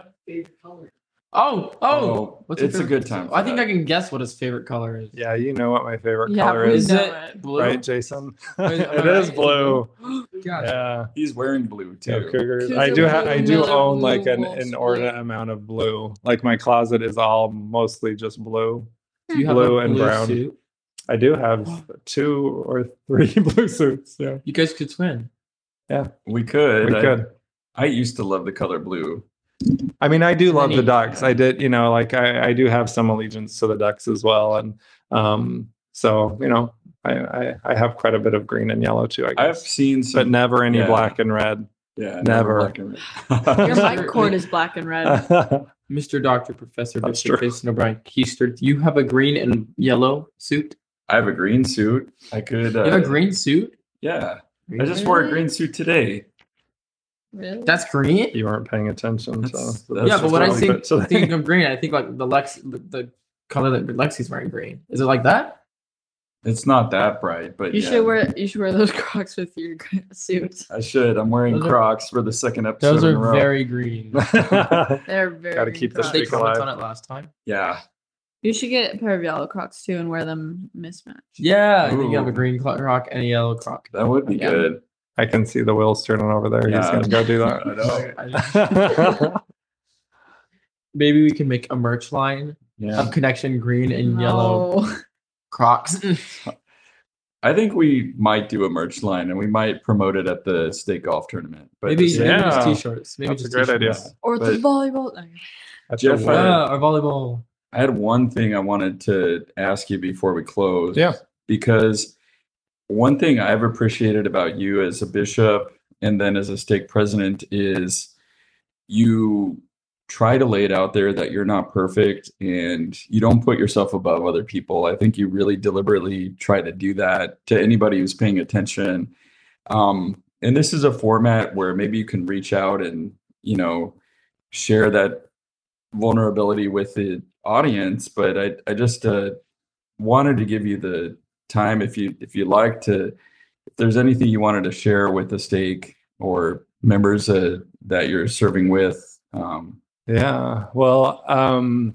Oh, oh, oh, What's it's a good time I think that. I can guess what his favorite color is. Yeah, you know what my favorite Yeah, color we is. Is it it. blue? right, Jason? Wait, am I it is blue. Gotcha. Yeah. he's wearing blue Go too Cougars. I do. have. I do own like an inordinate amount of blue. Like my closet is all mostly just blue. Do you have Blue a and blue brown. suit? I do have two or three blue suits. Yeah, You guys could swim. Yeah, we could we I- could. I used to love the color blue. I mean, I do love the Many. ducks. I did, you know, like I, I do have some allegiance to the ducks as well, and um, so you know, I, I I have quite a bit of green and yellow too. I I've guess, seen but never any yeah. black and red. yeah, never. black and red. Your mic cord is black and red. Mr. Doctor Professor Mr. Dr. true. Jason O'Brien Keister, do you have a green and yellow suit? I have a green suit. I could. Uh, You have a green suit? Yeah, I just wore a green suit today. Really? That's green. you weren't paying attention. That's- so that's yeah, but when I probably think, fit today. think of green, I think like the Lex, the, the color that Lexi's wearing green. Is it like that? It's not that bright, but You yeah. should wear you should wear those Crocs with your suits. I should. I'm wearing Those are- Crocs for the second episode Those in a are row. very green. They're very Gotta keep the Crocs. they streak alive. on it last time. yeah. You should get a pair of yellow Crocs too and wear them mismatched. Yeah, I think you have a green cl- croc and a yellow croc. That would be Yeah. good. I can see the wheels turning over there. He's gonna go do that. Maybe we can make a merch line Yeah. of connection green and yellow crocs. I think we might do a merch line and we might promote it at the state golf tournament. But maybe, just- maybe just Yeah. t-shirts. Maybe That's a great idea. t-shirts. Or the volleyball. Okay. Jeff, a I- word. Yeah, or volleyball. I had one thing I wanted to ask you before we close. Yeah. Because one thing I've appreciated about you as a bishop and then as a stake president is you try to lay it out there that you're not perfect and you don't put yourself above other people. I think you really deliberately try to do that to anybody who's paying attention. Um, and this is a format where maybe you can reach out and, you know, share that vulnerability with the audience, but I, I just uh, wanted to give you the time if you if you like to if there's anything you wanted to share with the stake or members uh, that you're serving with. Um, Yeah. Well, um,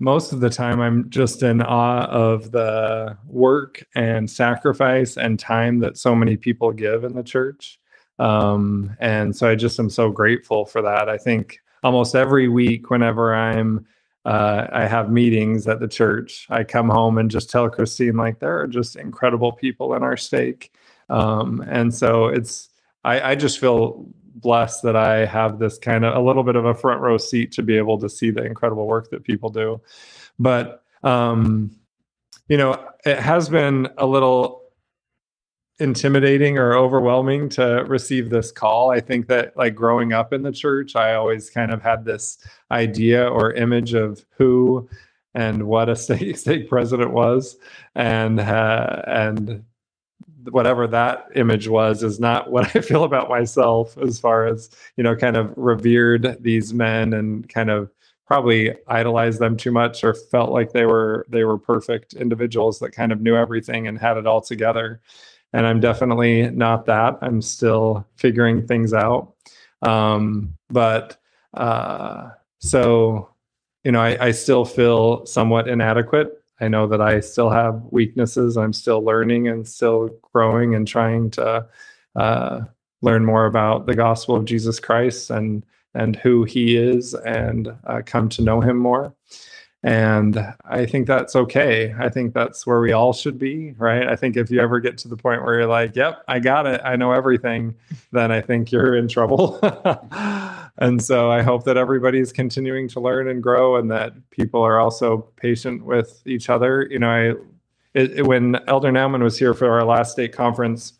most of the time I'm just in awe of the work and sacrifice and time that so many people give in the church. Um, and so I just am so grateful for that. I think almost every week, whenever I'm uh, I have meetings at the church. I come home and just tell Christine like there are just incredible people in our stake, um, and so it's I, I just feel blessed that I have this kind of a little bit of a front row seat to be able to see the incredible work that people do. But um, you know, it has been a little intimidating or overwhelming to receive this call. I think that like growing up in the church, I always kind of had this idea or image of who and what a state, stake president was and uh, and whatever that image was is not what I feel about myself as far as you know kind of revered these men and kind of probably idolized them too much or felt like they were they were perfect individuals that kind of knew everything and had it all together and I'm definitely not that I'm still figuring things out um, but uh, so you know I, I still feel somewhat inadequate I know that I still have weaknesses. I'm still learning and still growing and trying to uh, learn more about the gospel of Jesus Christ and and who He is, and uh, come to know Him more. And I think that's okay. I think that's where we all should be, right? I think if you ever get to the point where you're like, "Yep, I got it. I know everything," then I think you're in trouble. and so I hope that everybody's continuing to learn and grow, and that people are also patient with each other. You know, I it, it- when Elder Nauman was here for our last stake conference,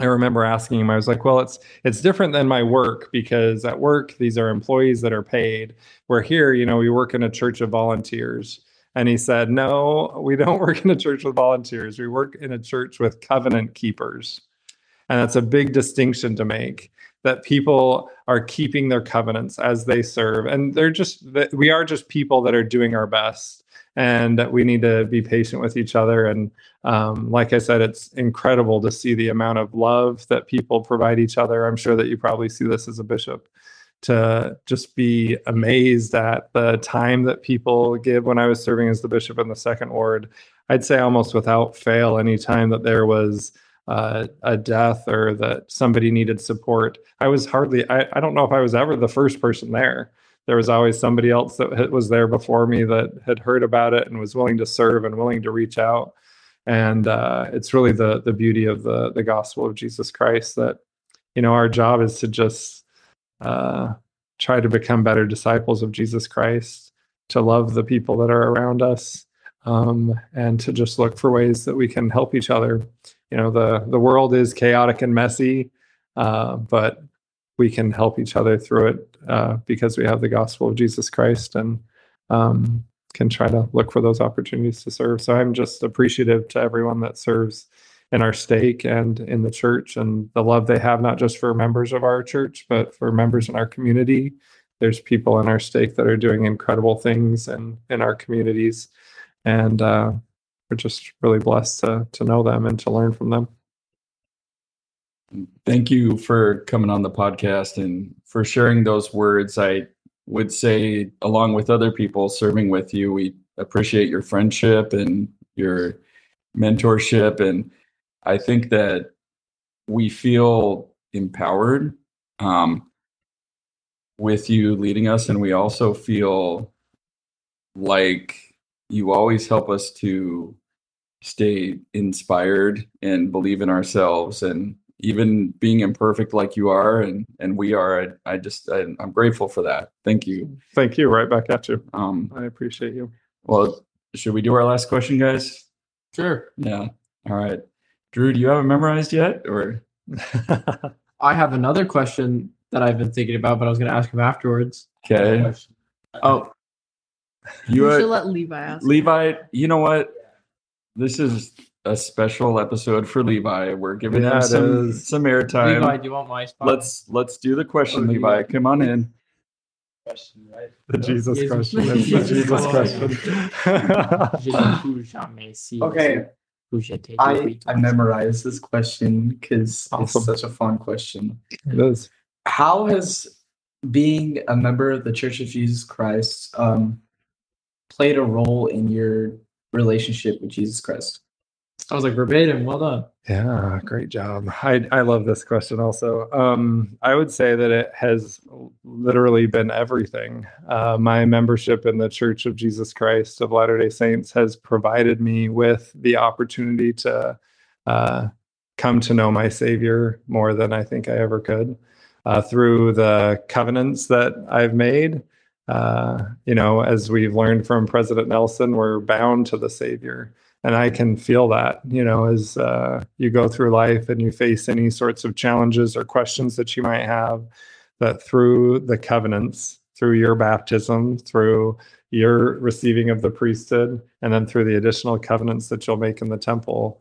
I remember asking him. I was like, "Well, it's it's different than my work because at work these are employees that are paid. Where here, you know, we work in a church of volunteers." And he said, "No, we don't work in a church with volunteers. We work in a church with covenant keepers." And that's a big distinction to make that people are keeping their covenants as they serve. And they're just, we are just people that are doing our best. And that we need to be patient with each other. And um, like I said, it's incredible to see the amount of love that people provide each other. I'm sure that you probably see this as a bishop to just be amazed at the time that people give when I was serving as the bishop in the second ward. I'd say almost without fail, any time that there was uh, a death or that somebody needed support. I was hardly, I, I don't know if I was ever the first person there. There was always somebody else that was there before me that had heard about it and was willing to serve and willing to reach out. And uh, it's really the the beauty of the the gospel of Jesus Christ that you know our job is to just uh, try to become better disciples of Jesus Christ, to love the people that are around us, um, and to just look for ways that we can help each other you know the the world is chaotic and messy uh, but we can help each other through it uh, because we have the gospel of jesus christ and um, can try to look for those opportunities to serve. So i'm just appreciative to everyone that serves in our stake and in the church and the love they have not just for members of our church but for members in our community. There's people in our stake that are doing incredible things and in our communities. And uh, we're just really blessed to to know them and to learn from them. Thank you for coming on the podcast and for sharing those words. I would say, along with other people serving with you, we appreciate your friendship and your mentorship. And I think that we feel empowered um, with you leading us. And we also feel like you always help us to stay inspired and believe in ourselves and even being imperfect like you are and and we are i, I just I, i'm grateful for that thank you Thank you. Right back at you. um I appreciate you. well should we do our last question guys Sure. yeah all right drew do you have it memorized yet or I have another question that I've been thinking about, but I was going to ask him afterwards. okay Oh, you You should uh, let Levi ask. levi you know what this is a special episode for levi we're giving Yeah, him some is. some airtime Levi, do you want my spot? let's let's do the question Oh, you levi got- come on in Question, right? The Jesus Jesus. question. It's the Jesus question. Okay. I, I memorized this question because Awesome. it's such a fun question. it is. How has being a member of the Church of Jesus Christ um, played a role in your relationship with Jesus Christ? I was like verbatim. Well done. Yeah, great job. I I love this question also. Um, I would say that it has literally been everything. Uh, my membership in the Church of Jesus Christ of Latter Day Saints has provided me with the opportunity to uh, come to know my Savior more than I think I ever could uh, through the covenants that I've made. Uh, you know, as we've learned from President Nelson, we're bound to the Savior and i can feel that you know as uh, you go through life and you face any sorts of challenges or questions that you might have that through the covenants through your baptism through your receiving of the priesthood and then through the additional covenants that you'll make in the temple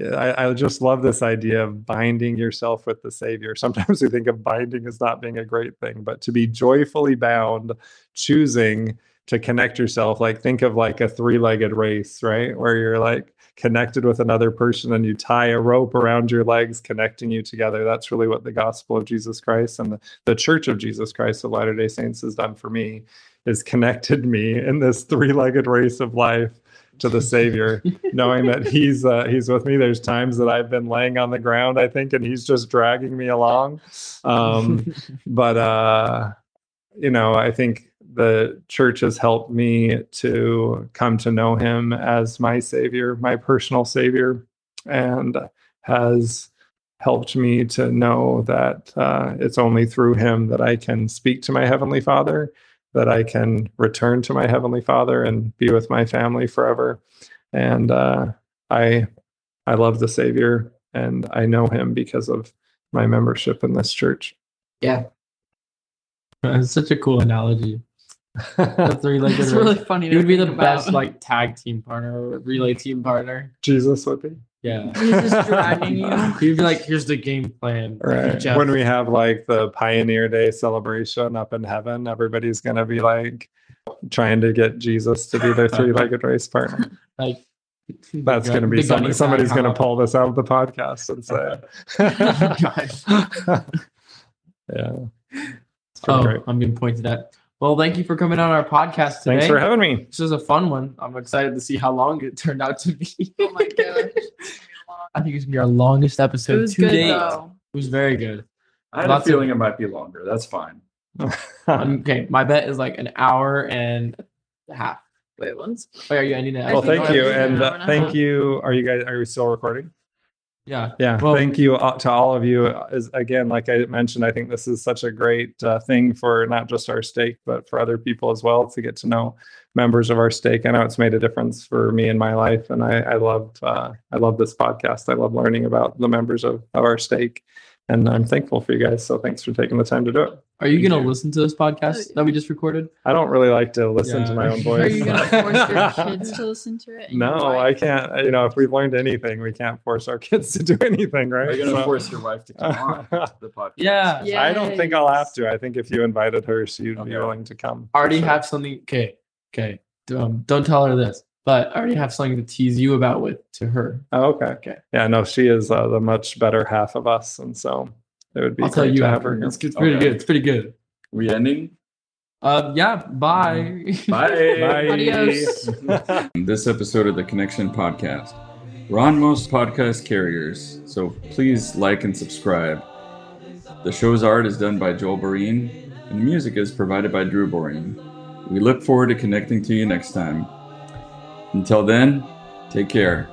I, I just love this idea of binding yourself with the Savior. Sometimes we think of binding as not being a great thing, but to be joyfully bound, choosing to connect yourself like think of like a three-legged race right? Where you're like connected with another person and you tie a rope around your legs connecting you together. That's really what the gospel of jesus christ and the, the church of jesus christ of latter day saints has done for me is connected me in this three-legged race of life to the savior knowing that he's uh, he's with me. There's times that i've been laying on the ground i think and he's just dragging me along. Um but uh you know i think the church has helped me to come to know him as my savior my personal savior and has helped me to know that uh, it's only through him that i can speak to my heavenly father that i can return to my heavenly father and be with my family forever and uh, i i love the savior and i know him because of my membership in this church Yeah. It's such a cool analogy. The three-legged It's race. really funny. He would be the think best like tag team partner or relay team partner. jesus would be Yeah. He's just dragging you. He'd be like, here's the game plan. Right. Jeff. When we have like the Pioneer Day celebration up in heaven, everybody's going to be like trying to get Jesus to be their three legged race partner. like That's going to be somebody, somebody's going to pull this out of the podcast and say, yeah. It's pretty Oh, great. I'm being pointed at. Well, thank you for coming on our podcast today. Thanks for having me. This was a fun one. I'm excited to see how long it turned out to be. Oh my gosh. I think it's gonna be our longest It episode was to good date. though. It was very good. i had Lots a of- feeling it might be longer that's fine Um, okay, my bet is like an hour and a half. Wait, once. Wait, are you ending it? I well, think thank you. it's an And uh, thank you. Are you guys, are we still recording? Yeah. Yeah, Well- thank you to all of you. As again, like I mentioned, I think this is such a great uh, thing for not just our stake, but for other people as well to get to know members of our stake. I know it's made a difference for me in my life, and I, I loved uh, I love this podcast. I love learning about the members of, of our stake, and I'm thankful for you guys. So thanks for taking the time to do it. Are you gonna listen to this podcast that we just recorded? I don't really like to listen Yeah. to my own voice. Are you gonna force your kids to listen to it? No, I can't. You know, if we've learned anything, we can't force our kids to do anything, right? are you going to So- force your wife to come on the podcast Yeah. Yeah. I don't think I'll have to. I think if you invited her, she'd be willing to come. I already Sure. have something. Okay. Okay. Um, don't tell her this, but I already have something to tease you about with to her. Oh, okay. Okay. Yeah, no, she is uh, the much better half of us, and so it would be I'll tell you have after. It's, it's pretty Okay. good. It's pretty good. we ending Uh, yeah. Bye. bye Bye. Adios. this episode of the Connection Podcast. We're on most podcast carriers, so please like and subscribe. The show's art is done by Joel Boreen, and the music is provided by Drew Boreen. We look forward to connecting to you next time. Until then, take care.